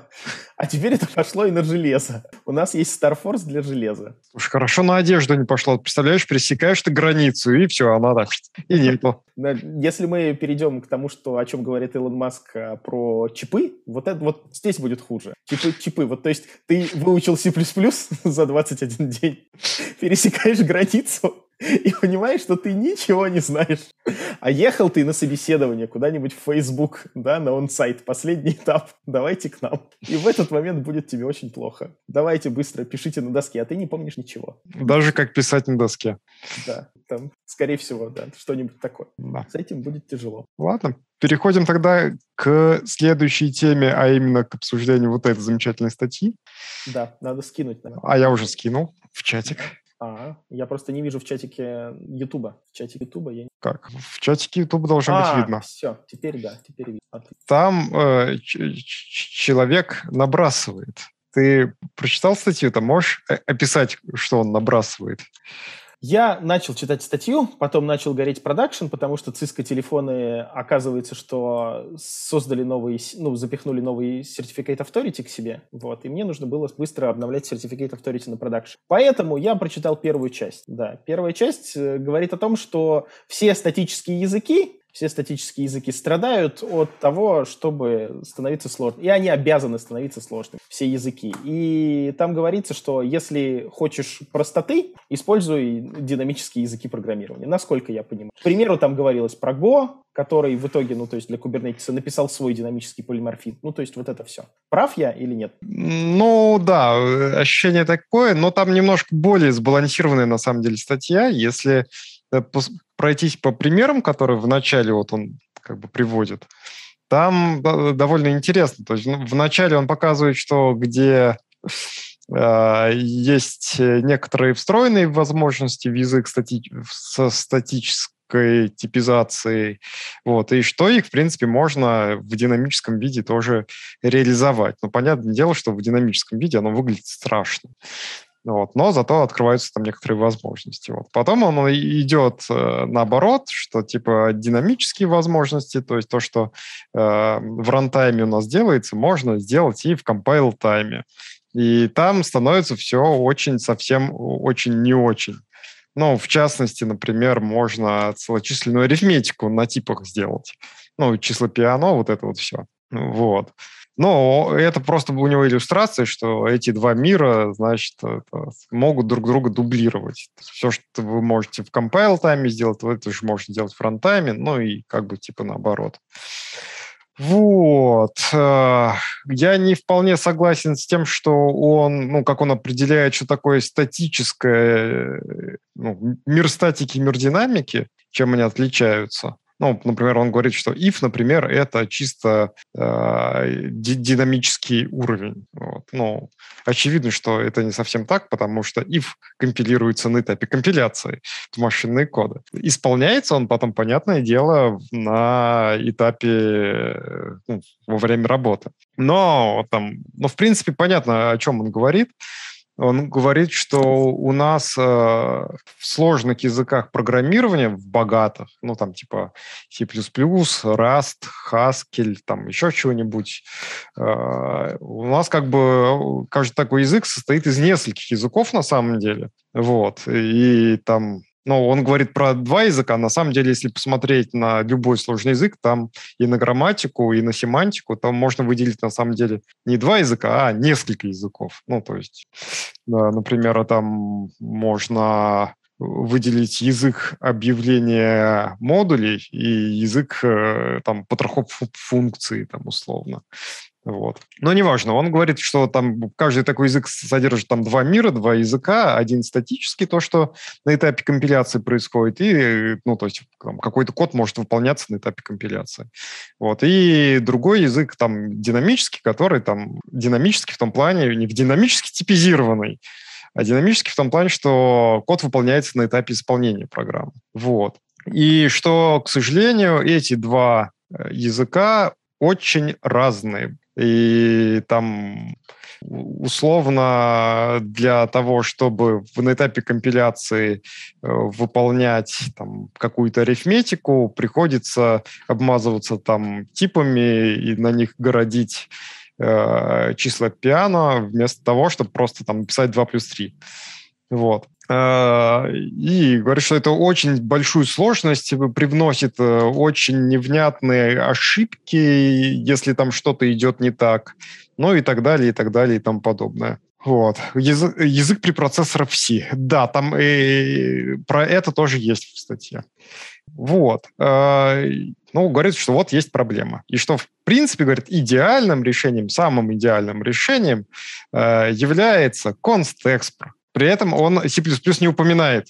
а теперь это пошло и на железо. У нас есть Starforce для железа. Уж хорошо на одежду не пошло. Представляешь, пересекаешь ты границу, и все, она так, и нету. Если мы перейдем к тому, что, о чем говорит Илон Маск а, про чипы, вот, это, вот здесь будет хуже. Чипы, чипы. Вот, то есть ты выучил C++ за 21 день, пересекаешь границу, и понимаешь, что ты ничего не знаешь. А ехал ты на собеседование куда-нибудь в Facebook, да, на он-сайт, последний этап, давайте к нам. И в этот момент будет тебе очень плохо. Давайте быстро пишите на доске, а ты не помнишь ничего. Даже как писать на доске. Да, там, скорее всего, да, что-нибудь такое. Да. С этим будет тяжело. Ладно, переходим тогда к следующей теме, а именно к обсуждению вот этой замечательной статьи. Да, надо скинуть. Наверное. А я уже скинул в чатик. А, я просто не вижу в чатике Ютуба. В чатике Ютуба я... Как? В чатике Ютуба должно а, быть видно. все, теперь да, теперь видно. Отлично. Там э, человек набрасывает. Ты прочитал статью? Ты можешь э, описать, что он набрасывает? Я начал читать статью, потом начал гореть production, потому что Cisco телефоны, оказывается, что создали новый, ну, запихнули новый Certificate Authority к себе, вот, и мне нужно было быстро обновлять Certificate Authority на production. Поэтому я прочитал первую часть, да. Первая часть э, говорит о том, что все статические языки, все статические языки страдают от того, чтобы становиться сложным. И они обязаны становиться сложными, все языки. И там говорится, что если хочешь простоты, используй динамические языки программирования, насколько я понимаю. К примеру, там говорилось про Go, который в итоге, ну, то есть для Kubernetes написал свой динамический полиморфизм. Ну, то есть вот это все. Прав я или нет? Ну, да, ощущение такое, но там немножко более сбалансированная, на самом деле, статья. Если Э, пройтись по примерам, которые в начале вот он как бы приводит, там довольно интересно. То есть ну, в начале он показывает, что где э, есть некоторые встроенные возможности в язык стати... со статической типизацией, вот, и что их, в принципе, можно в динамическом виде тоже реализовать. Но понятное дело, что в динамическом виде оно выглядит страшно. Вот, но зато открываются там некоторые возможности. Вот. Потом он идет э, наоборот, что типа динамические возможности, то есть то, что э, в рантайме у нас делается, можно сделать и в compile тайме. И там становится все очень совсем очень не очень. Ну, в частности, например, можно целочисленную арифметику на типах сделать. Ну, число пиано, вот это вот все. Вот. Но это просто у него иллюстрация, что эти два мира, значит, могут друг друга дублировать. Все, что вы можете в compile тайме сделать, вы это же можете делать в фронтайме, ну и как бы типа наоборот. Вот. Э, я не вполне согласен с тем, что он, ну, как он определяет, что такое статическое, э, ну, мир статики, мир динамики, чем они отличаются. Ну, например, он говорит, что if, например, это чисто э, динамический уровень. Вот. Ну, очевидно, что это не совсем так, потому что if компилируется на этапе компиляции в машинные коды. Исполняется он потом, понятное дело, на этапе ну, во время работы. Но там, ну, в принципе, понятно, о чем он говорит. Он говорит, что у нас э, в сложных языках программирования, в богатых, ну там типа C++, Rust, Haskell, там еще чего-нибудь, э, у нас как бы каждый такой язык состоит из нескольких языков на самом деле. Вот. И там но он говорит про два языка. На самом деле, если посмотреть на любой сложный язык, там и на грамматику, и на семантику, там можно выделить на самом деле не два языка, а несколько языков. Ну, то есть, да, например, там можно выделить язык объявления модулей и язык э, там потрохов функции там условно. Вот. Но неважно, он говорит, что там каждый такой язык содержит там два мира, два языка, один статический, то, что на этапе компиляции происходит, и, ну, то есть какой-то код может выполняться на этапе компиляции. Вот. И другой язык там динамический, который там динамический в том плане, не в динамически типизированный, а динамический в том плане, что код выполняется на этапе исполнения программы. Вот. И что, к сожалению, эти два э, языка очень разные. И там условно для того, чтобы на этапе компиляции э, выполнять там, какую-то арифметику, приходится обмазываться там типами и на них городить э, числа пиано вместо того, чтобы просто там писать 2 плюс 3. Вот. Э, и говорит, что это очень большую сложность привносит, э, очень невнятные ошибки, если там что-то идет не так, ну и так далее, и так далее, и тому подобное. Вот. Язык, язык препроцессоров C. Да, там и про это тоже есть в статье. Вот. А, ну, говорит, что вот есть проблема. И что, в принципе, говорит, идеальным решением, самым идеальным решением э, является const-expr. При этом он C++ не упоминает.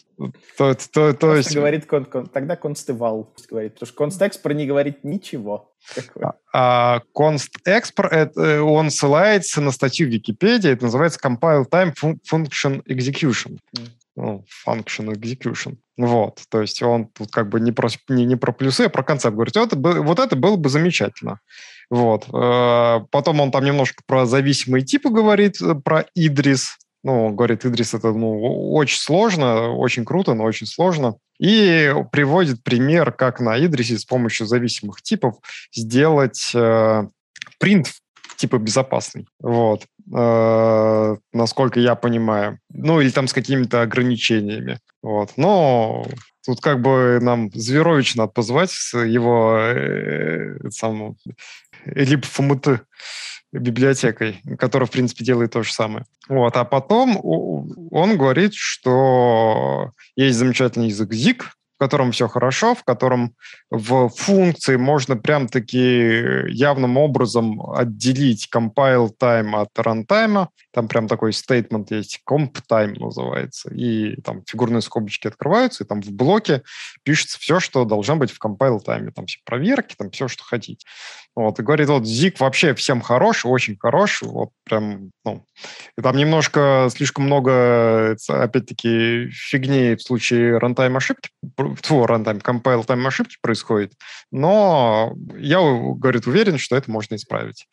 То, то, то есть... говорит, кон, кон, тогда const-eval говорит, потому что const-expr не говорит ничего. А, а const-expr, это, он ссылается на статью в Википедии, это называется compile time function execution. Mm ну, function execution. Вот, то есть он тут как бы не про, не, не про плюсы, а про концепт говорит. Вот, вот это было бы замечательно. Вот. Э, потом он там немножко про зависимые типы говорит, э, про Идрис. Ну, говорит, Идрис это ну, очень сложно, очень круто, но очень сложно. И приводит пример, как на Идрисе с помощью зависимых типов сделать э, принт типа безопасный. Вот. Э, насколько я понимаю. Ну, или там с какими-то ограничениями. Вот. Но тут как бы нам Зверович надо позвать его э, самому либо ФМТ библиотекой, которая, в принципе, делает то же самое. Вот. А потом он говорит, что есть замечательный язык ZIG, в котором все хорошо, в котором в функции можно прям-таки явным образом отделить compile time от runtime. Там прям такой statement есть, comp time называется. И там фигурные скобочки открываются, и там в блоке пишется все, что должно быть в compile time. Там все проверки, там все, что хотите. Вот, и говорит, вот Zig вообще всем хорош, очень хорош, вот прям, ну, и там немножко слишком много, опять-таки, фигни в случае runtime ошибки, фу, runtime, compile time ошибки происходит, но я, говорит, уверен, что это можно исправить.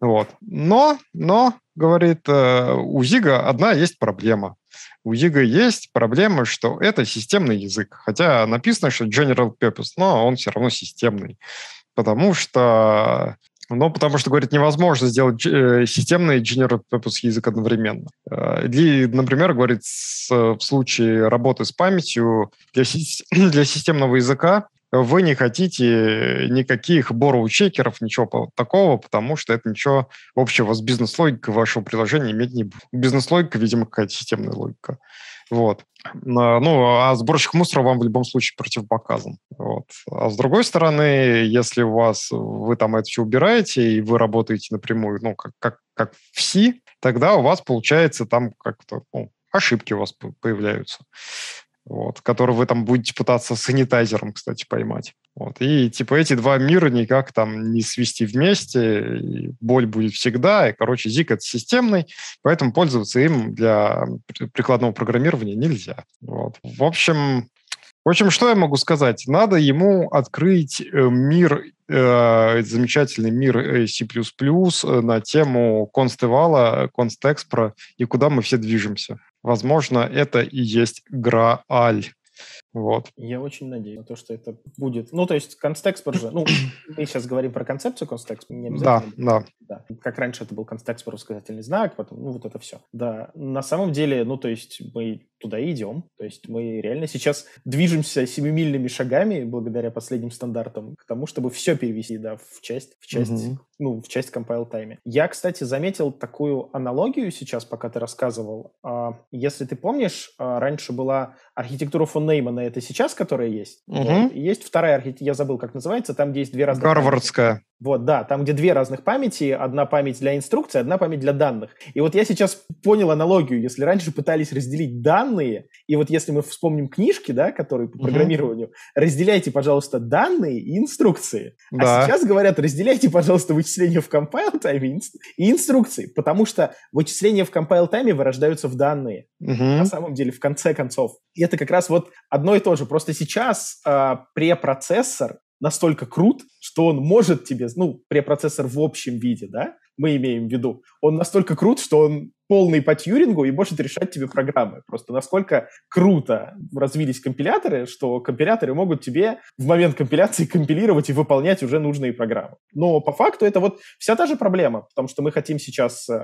Вот. Но, но, говорит, э, у Zig а одна есть проблема. У Зига есть проблема, что это системный язык. Хотя написано, что general purpose, но он все равно системный потому что ну, потому что, говорит, невозможно сделать э, системный general purpose язык одновременно. Э, или, например, говорит, с, в случае работы с памятью для, для системного языка вы не хотите никаких борроу-чекеров, ничего такого, потому что это ничего общего с бизнес-логикой вашего приложения иметь не будет. Бизнес-логика, видимо, какая-то системная логика. Вот. Ну, а сборщик мусора вам в любом случае противопоказан. Вот. А с другой стороны, если у вас, вы там это все убираете, и вы работаете напрямую, ну, как, как, как в C, тогда у вас получается там как-то, ну, ошибки у вас появляются вот, который вы там будете пытаться санитайзером, кстати, поймать. Вот. И типа эти два мира никак там не свести вместе, и боль будет всегда, и, короче, ZIG это системный, поэтому пользоваться им для прикладного программирования нельзя. Вот. В общем, в общем, что я могу сказать? Надо ему открыть э, мир, э, замечательный мир э, C++ на тему констевала, констекспра и куда мы все движемся. Возможно, это и есть Грааль. Вот. Я очень надеюсь на то, что это будет. Ну, то есть констекспор же, ну, мы сейчас говорим про концепцию констекспор, не. Да, да. да. Как раньше это был констекспор, сказательный знак, потом, ну, вот это все. Да, на самом деле, ну, то есть мы туда и идем. То есть мы реально сейчас движемся семимильными шагами благодаря последним стандартам к тому, чтобы все перевести, да, в часть, в часть, mm-hmm. ну, в часть compile time. Я, кстати, заметил такую аналогию сейчас, пока ты рассказывал. А, если ты помнишь, а, раньше была архитектура фон Неймана, это сейчас, которая есть. Mm-hmm. Вот. Есть вторая архитектура, я забыл, как называется, там, где есть две разные... Гарвардская. Вот, да, там, где две разных памяти, одна память для инструкции, одна память для данных. И вот я сейчас понял аналогию. Если раньше пытались разделить данные, и вот если мы вспомним книжки, да, которые по программированию, угу. разделяйте, пожалуйста, данные и инструкции. А да. А сейчас говорят, разделяйте, пожалуйста, вычисления в compile time и инструкции, потому что вычисления в compile time вырождаются в данные. Угу. На самом деле, в конце концов. И это как раз вот одно и то же. Просто сейчас э, препроцессор настолько крут, что он может тебе, ну, препроцессор в общем виде, да, мы имеем в виду, он настолько крут, что он полный по Тьюрингу и может решать тебе программы. Просто насколько круто развились компиляторы, что компиляторы могут тебе в момент компиляции компилировать и выполнять уже нужные программы. Но по факту это вот вся та же проблема, потому что мы хотим сейчас э,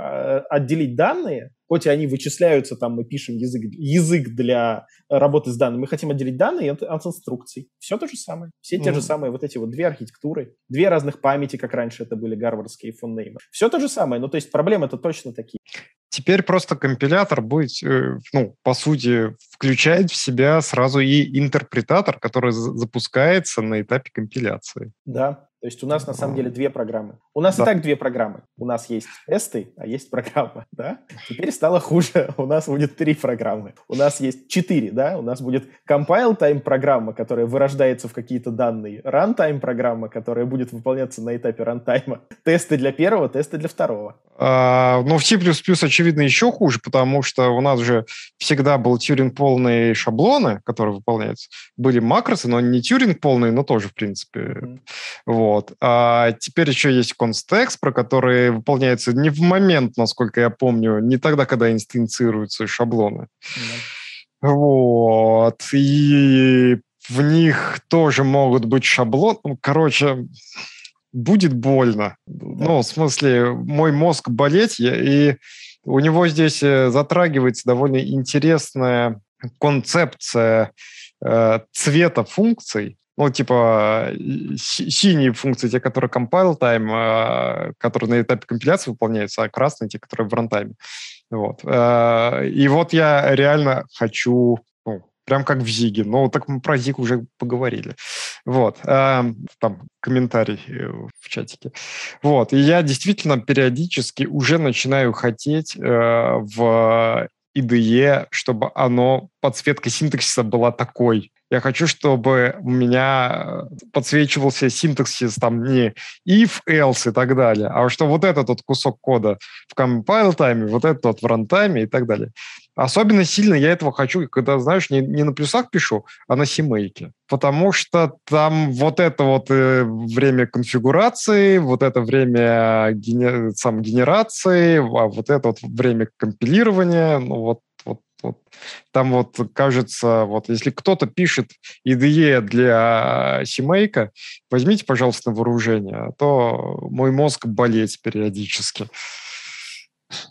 отделить данные, хоть и они вычисляются, там мы пишем язык, язык для работы с данными, мы хотим отделить данные от, инструкций. Все то же самое. Все mm-hmm. те же самые вот эти вот две архитектуры, две разных памяти, как раньше это были гарвардские фон Все то же самое. Ну, то есть проблемы-то точно такие. Теперь просто компилятор будет, э, ну, по сути, включает в себя сразу и интерпретатор, который запускается на этапе компиляции. Да, то есть у нас на самом деле две программы. У нас да. и так две программы. У нас есть тесты, а есть программа, да? Теперь стало хуже. У нас будет три программы. У нас есть четыре, да? У нас будет compile time программа, которая вырождается в какие-то данные, runtime программа, которая будет выполняться на этапе рантайма, тесты для первого, тесты для второго. А, но ну, в C++ очевидно еще хуже, потому что у нас же всегда был тюринг полные шаблоны, которые выполняются. Были макросы, но не тюринг полные, но тоже в принципе. Mm-hmm. Вот. Вот. А теперь еще есть констекст, про который выполняется не в момент, насколько я помню, не тогда, когда инстанцируются шаблоны. Да. Вот. И в них тоже могут быть шаблоны. Ну, короче, будет больно. Да. Ну, в смысле, мой мозг болеть, и у него здесь э, затрагивается довольно интересная концепция э, цвета функций, ну, типа, синие функции, те, которые compile time, а, которые на этапе компиляции выполняются, а красные, те, которые в рантайме. Вот. А, и вот я реально хочу, ну, прям как в Зиге. Ну, так мы про Зиг уже поговорили. Вот. А, там комментарий э, в чатике. Вот. И я действительно периодически уже начинаю хотеть э, в IDE, чтобы оно, подсветка синтаксиса была такой. Я хочу, чтобы у меня э, подсвечивался синтаксис там не if, else и так далее, а что вот этот вот кусок кода в compile тайме, вот этот вот в рантайме и так далее. Особенно сильно я этого хочу, когда, знаешь, не, не на плюсах пишу, а на симейке. Потому что там вот это вот э, время конфигурации, вот это время гене, сам генерации, а вот это вот время компилирования, ну вот вот, там вот кажется, вот если кто-то пишет IDE для семейка, возьмите, пожалуйста, на вооружение, а то мой мозг болеть периодически.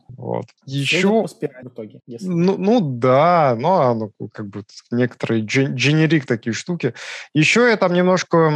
Вот. Еще... в итоге, если... ну, ну да, ну, а, ну как бы некоторые дженерик такие штуки. Еще я там немножко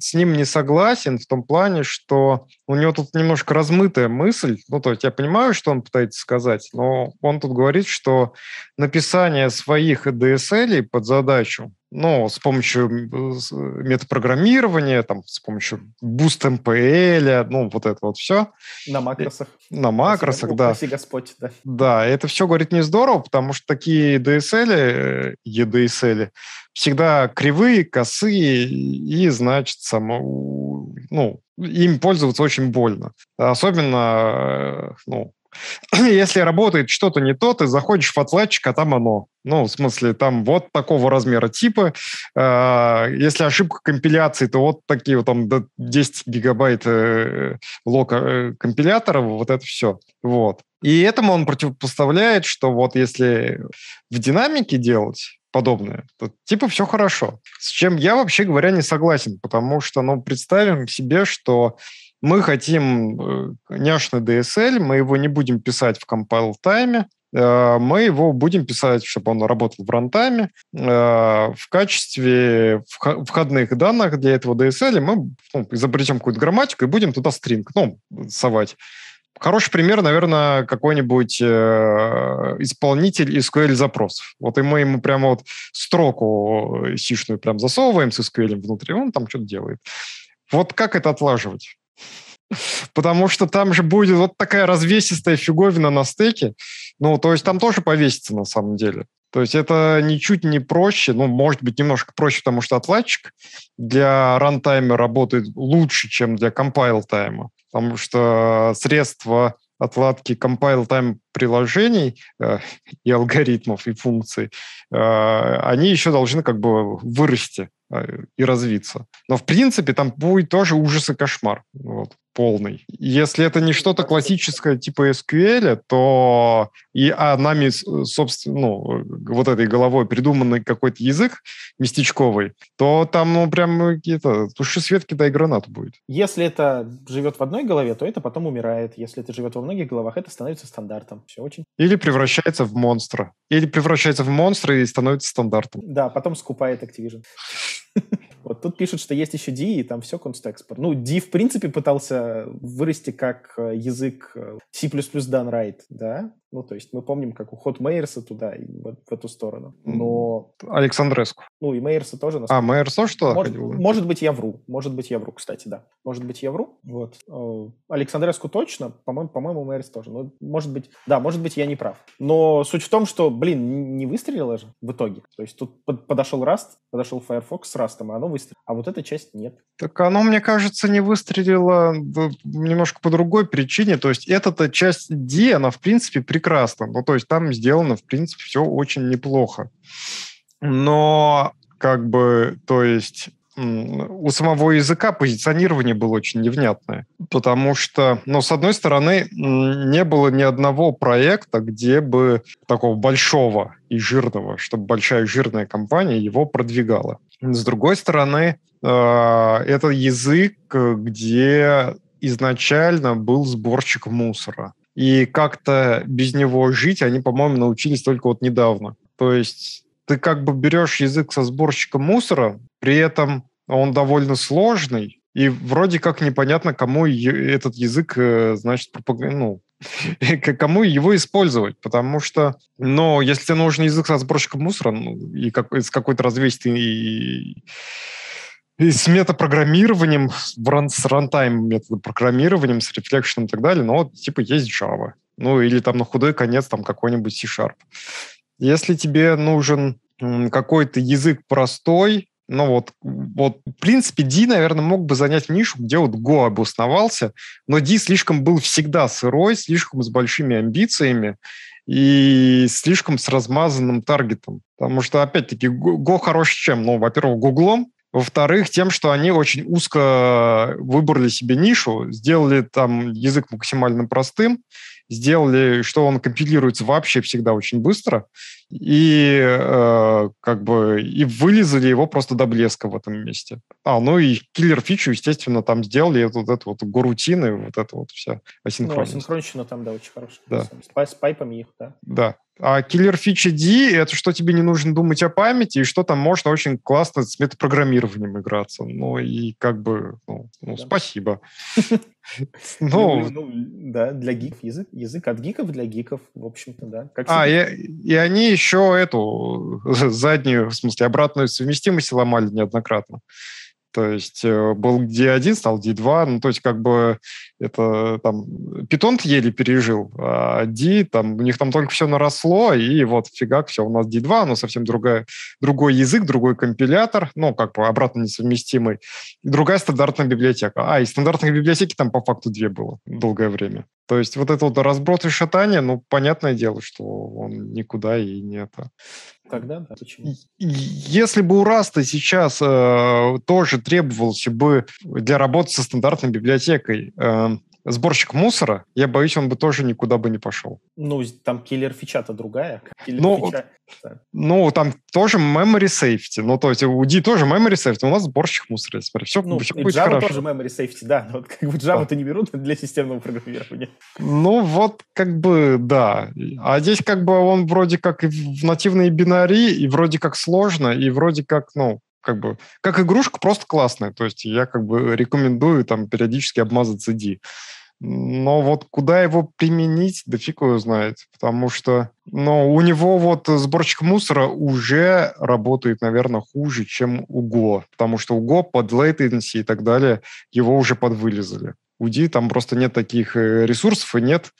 с ним не согласен в том плане, что у него тут немножко размытая мысль. Ну, то есть я понимаю, что он пытается сказать, но он тут говорит, что написание своих DSL под задачу ну, с помощью метапрограммирования, там, с помощью Boost MPL, ну, вот это вот все. На макросах. На макросах, Спасибо, да. Спаси Господь, да. Да, это все, говорит, не здорово, потому что такие DSL, EDSL, всегда кривые, косые, и, значит, само, ну, им пользоваться очень больно. Особенно, ну, если работает что-то не то, ты заходишь в отладчик, а там оно. Ну, в смысле, там вот такого размера типа. Э, если ошибка компиляции, то вот такие вот там до 10 гигабайт э, лока э, компилятора, вот это все. Вот. И этому он противопоставляет, что вот если в динамике делать, подобное, то типа все хорошо. С чем я вообще говоря не согласен, потому что, ну, представим себе, что мы хотим э, няшный DSL, мы его не будем писать в compile тайме, э, мы его будем писать, чтобы он работал в рантайме. Э, в качестве входных данных для этого DSL мы ну, изобретем какую-то грамматику и будем туда стринг, ну, совать. Хороший пример, наверное, какой-нибудь исполнитель SQL запросов. Вот и мы ему прямо вот строку сишную прям засовываем с SQL внутри, он там что-то делает. Вот как это отлаживать? Потому что там же будет вот такая развесистая фиговина на стеке. Ну, то есть там тоже повесится на самом деле. То есть это ничуть не проще, ну, может быть, немножко проще, потому что отладчик для рантайма работает лучше, чем для компайл-тайма, потому что средства отладки compile-time приложений э, и алгоритмов, и функций, э, они еще должны как бы вырасти и развиться. Но, в принципе, там будет тоже ужас и кошмар. Вот полный. Если это не что-то классическое типа SQL, то и а нами, собственно, ну, вот этой головой придуманный какой-то язык местечковый, то там, ну, прям какие-то туши светки да и гранат будет. Если это живет в одной голове, то это потом умирает. Если это живет во многих головах, это становится стандартом. Все очень... Или превращается в монстра. Или превращается в монстра и становится стандартом. Да, потом скупает Activision. Вот тут пишут, что есть еще D, и там все конст-экспорт. Ну, D, в принципе, пытался вырасти как э, язык э, C++ done right, да? Ну, то есть мы помним, как уход Мейерса туда и в, в эту сторону. Но... Александреску. Ну, и Мейерса тоже. А, Мейерс тоже что может, может быть, я вру. Может быть, я вру, кстати, да. Может быть, я вру. Вот. Э, Александреску точно. По-моему, по-моему, Мейерс тоже. Ну, может быть, да, может быть, я не прав. Но суть в том, что, блин, не выстрелило же в итоге. То есть тут подошел Rust, подошел Firefox с Rust, а оно выстрелило. А вот эта часть нет. Так оно, мне кажется, не выстрелило немножко по другой причине. То есть эта часть D, она, в принципе, прекрасна. Ну, то есть там сделано, в принципе, все очень неплохо. Но как бы, то есть у самого языка позиционирование было очень невнятное, потому что, ну, с одной стороны, не было ни одного проекта, где бы такого большого и жирного, чтобы большая жирная компания его продвигала. С другой стороны, э, это язык, где изначально был сборщик мусора. И как-то без него жить они, по-моему, научились только вот недавно. То есть ты как бы берешь язык со сборщиком мусора, при этом он довольно сложный, и вроде как непонятно, кому этот язык, э, значит, ну, кому его использовать, потому что, ну, если тебе нужен язык со сборщиком мусора, ну, и как, с какой-то развесистой с метапрограммированием, с рантайм методопрограммированием, с рефлекшеном и так далее, вот, типа, есть Java. Ну, или там на худой конец там какой-нибудь C-Sharp. Если тебе нужен какой-то язык простой, ну вот, вот, в принципе, D, наверное, мог бы занять нишу, где вот Go обосновался, но D слишком был всегда сырой, слишком с большими амбициями и слишком с размазанным таргетом. Потому что, опять-таки, Go хорош чем? Ну, во-первых, Гуглом, во-вторых, тем, что они очень узко выбрали себе нишу, сделали там язык максимально простым, сделали, что он компилируется вообще всегда очень быстро, и э, как бы и вылезали его просто до блеска в этом месте. А, ну и киллер фичу, естественно, там сделали вот это вот горутины, вот это вот вся асинхронность. Ну, асинхронщина там, да, очень хорошая. Да. С, с пайпами их, да. Да. А киллер фича D — это что тебе не нужно думать о памяти, и что там можно очень классно с метапрограммированием играться. Ну и как бы, ну, ну да. спасибо. Ну, ну, да, для гиков язык, язык от гиков для гиков, в общем-то, да. Как а, и, и они еще эту заднюю, в смысле, обратную совместимость ломали неоднократно. То есть э, был D1, стал D2, ну, то есть как бы это там Python еле пережил, а D, там, у них там только все наросло, и вот фигак, все, у нас D2, но совсем другая, другой язык, другой компилятор, ну, как бы обратно несовместимый, и другая стандартная библиотека. А, и стандартных библиотеки там по факту две было долгое время. То есть вот это вот разброд и шатание, ну, понятное дело, что он никуда и не это тогда, да, почему? Если бы у Раста сейчас э, тоже требовался бы для работы со стандартной библиотекой э, сборщик мусора, я боюсь, он бы тоже никуда бы не пошел. Ну, там киллер фича-то другая. ну, фича... ну, там тоже memory safety. Ну, то есть у D тоже memory safety, у нас сборщик мусора. Смотри, все, ну, все будет Java хорошо. тоже memory safety, да. Но вот как бы Java-то да. не берут для системного программирования. Ну, вот как бы, да. А здесь как бы он вроде как и в нативной бинари, и вроде как сложно, и вроде как, ну, как бы, как игрушка просто классная. То есть я как бы рекомендую там периодически обмазаться D. Но вот куда его применить, да фиг его знает. Потому что ну, у него вот сборщик мусора уже работает, наверное, хуже, чем у Go. Потому что у Go под latency и так далее его уже подвылезали. У D там просто нет таких э, ресурсов и нет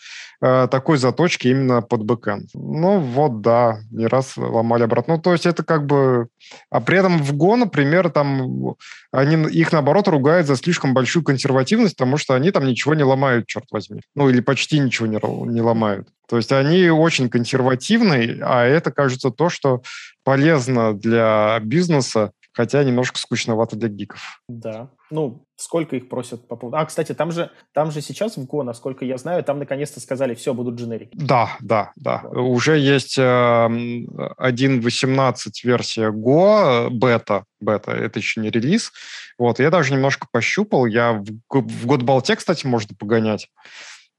э, такой заточки именно под бэкэнд. Ну вот, да, не раз ломали обратно. Ну, то есть это как бы... А при этом в Go, например, там они их, наоборот, ругают за слишком большую консервативность, потому что они там ничего не ломают, черт возьми. Ну, или почти ничего не, не ломают. То есть они очень консервативны, а это, кажется, то, что полезно для бизнеса, хотя немножко скучновато для гиков. Да. Ну, сколько их просят по поводу... А, кстати, там же, там же сейчас в Go, насколько я знаю, там наконец-то сказали, все, будут дженерики. Да, да, да. Вот. Уже есть э, 1.18 версия Go, бета, бета, это еще не релиз. Вот, я даже немножко пощупал, я в, в Godbolt, кстати, можно погонять.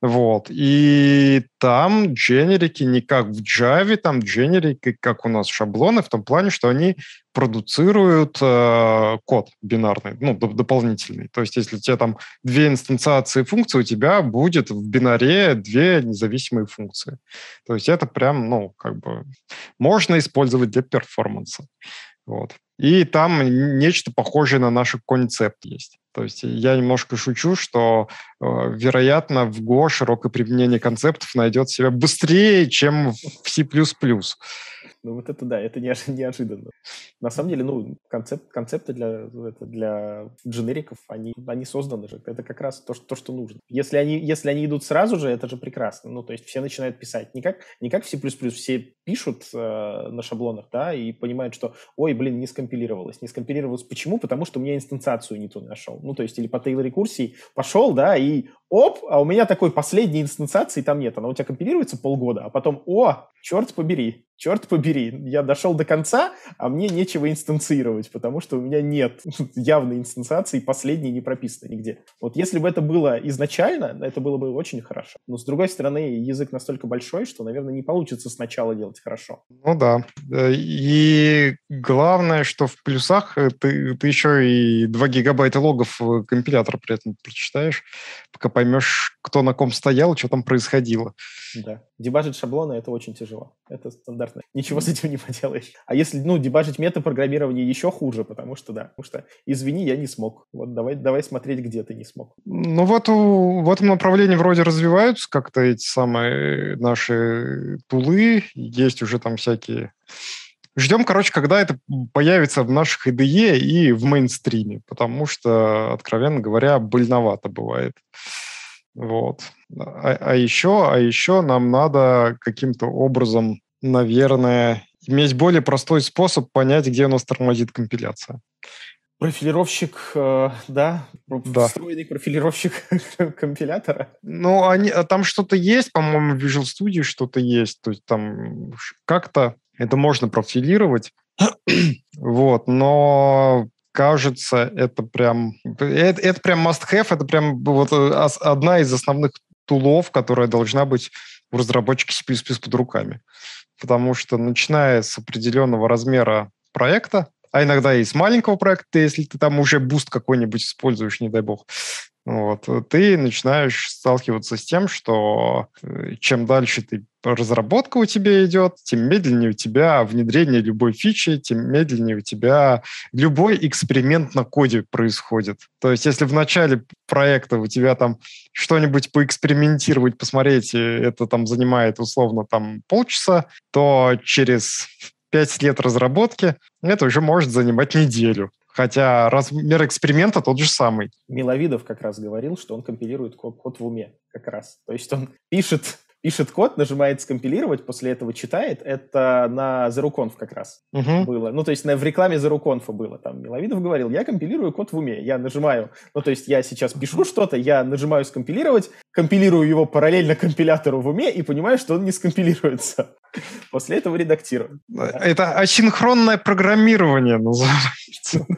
Вот. И там дженерики не как в Java, там дженерики, как у нас шаблоны, в том плане, что они продуцируют э, код бинарный, ну, доп- дополнительный. То есть если у тебя там две инстанциации функций, у тебя будет в бинаре две независимые функции. То есть это прям, ну, как бы можно использовать для перформанса. Вот. И там нечто похожее на наш концепт есть. То есть я немножко шучу, что, э, вероятно, в Go широкое применение концептов найдет себя быстрее, чем в C++. Ну вот это да, это неожиданно. На самом деле, ну, концепт, концепты для, это, для дженериков, они, они созданы же. Это как раз то, что, то, что нужно. Если они, если они идут сразу же, это же прекрасно. Ну, то есть все начинают писать. Не как, не как в C++, все пишут э, на шаблонах, да, и понимают, что, ой, блин, не скомпилировалось. Не скомпилировалось почему? Потому что у меня инстанциацию не ту нашел. Ну, то есть или по тейл-рекурсии пошел, да, и оп, а у меня такой последней инстанциации там нет. Она у тебя компилируется полгода, а потом, о, черт побери, черт побери, я дошел до конца, а мне нечего инстанцировать, потому что у меня нет явной инстанциации, последней не прописано нигде. Вот если бы это было изначально, это было бы очень хорошо. Но с другой стороны, язык настолько большой, что, наверное, не получится сначала делать хорошо. Ну да. И главное, что в плюсах э, ты, ты еще и 2 гигабайта логов компилятора при этом прочитаешь, пока поймешь, кто на ком стоял, что там происходило. Да. Дебажить шаблоны — это очень тяжело. Это стандартно. Ничего с этим не поделаешь. А если, ну, дебажить метапрограммирование еще хуже, потому что, да, потому что, извини, я не смог. Вот давай, давай смотреть, где ты не смог. Ну, вот в этом направлении вроде развиваются как-то эти самые наши тулы. Есть уже там всякие Ждем, короче, когда это появится в наших IDE и в мейнстриме, потому что, откровенно говоря, больновато бывает. Вот. А, а еще, а еще нам надо каким-то образом, наверное, иметь более простой способ понять, где у нас тормозит компиляция. Профилировщик, э, да, да, встроенный профилировщик компилятора. Ну, они, а там что-то есть, по-моему, в Visual Studio что-то есть, то есть там как-то это можно профилировать, вот, но кажется, это прям, это, это прям must-have, это прям вот э, одна из основных tool ов, которая должна быть у разработчика C++ под руками. Потому что начиная с определенного размера проекта, а иногда и с маленького проекта, если ты там уже Boost какой-нибудь используешь, не дай бог, вот, ты начинаешь сталкиваться с тем, что э, чем дальше ты разработка у тебя идет, тем медленнее у тебя внедрение любой фичи, тем медленнее у тебя любой эксперимент на коде происходит. То есть если в начале проекта у тебя там что-нибудь поэкспериментировать, посмотреть, это там занимает условно там полчаса, то через пять лет разработки это уже может занимать неделю. Хотя размер эксперимента тот же самый. Миловидов как раз говорил, что он компилирует код, в уме как раз. То есть он пишет пишет код, нажимает скомпилировать, после этого читает. Это на ZeroConf как раз uh-huh. было. Ну, то есть на, в рекламе ZeroConf было. Там Миловидов говорил, я компилирую код в уме. Я нажимаю, ну, то есть я сейчас пишу что-то, я нажимаю скомпилировать, компилирую его параллельно компилятору в уме и понимаю, что он не скомпилируется. После этого редактирую. Это асинхронное программирование называется.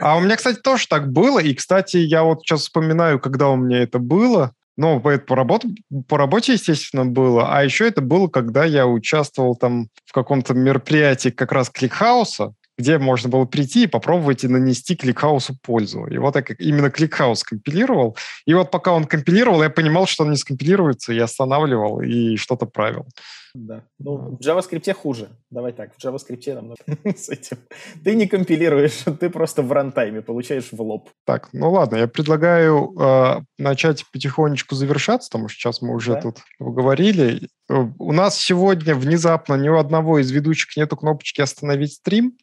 А у меня, кстати, тоже так было. И, кстати, я вот сейчас вспоминаю, когда у меня это было. Ну, это по, работе, по работе, естественно, было. А еще это было, когда я участвовал там в каком-то мероприятии как раз ClickHouse а, где можно было прийти и попробовать и нанести ClickHouse у пользу. И вот я именно ClickHouse компилировал. И вот пока он компилировал, я понимал, что он не скомпилируется, я останавливал и что-то правил. Да. Ну, в JavaScript хуже. Давай так, в JavaScript намного с этим. Ты не компилируешь, ты просто в рантайме получаешь в лоб. Так, ну ладно, я предлагаю э, начать потихонечку завершаться, потому что сейчас мы уже да? тут поговорили. У нас сегодня внезапно ни у одного из ведущих нету кнопочки «Остановить стрим».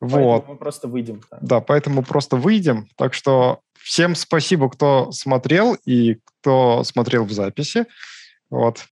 Поэтому вот. мы просто выйдем. Да. да, поэтому просто выйдем. Так что всем спасибо, кто смотрел и кто смотрел в записи. Вот.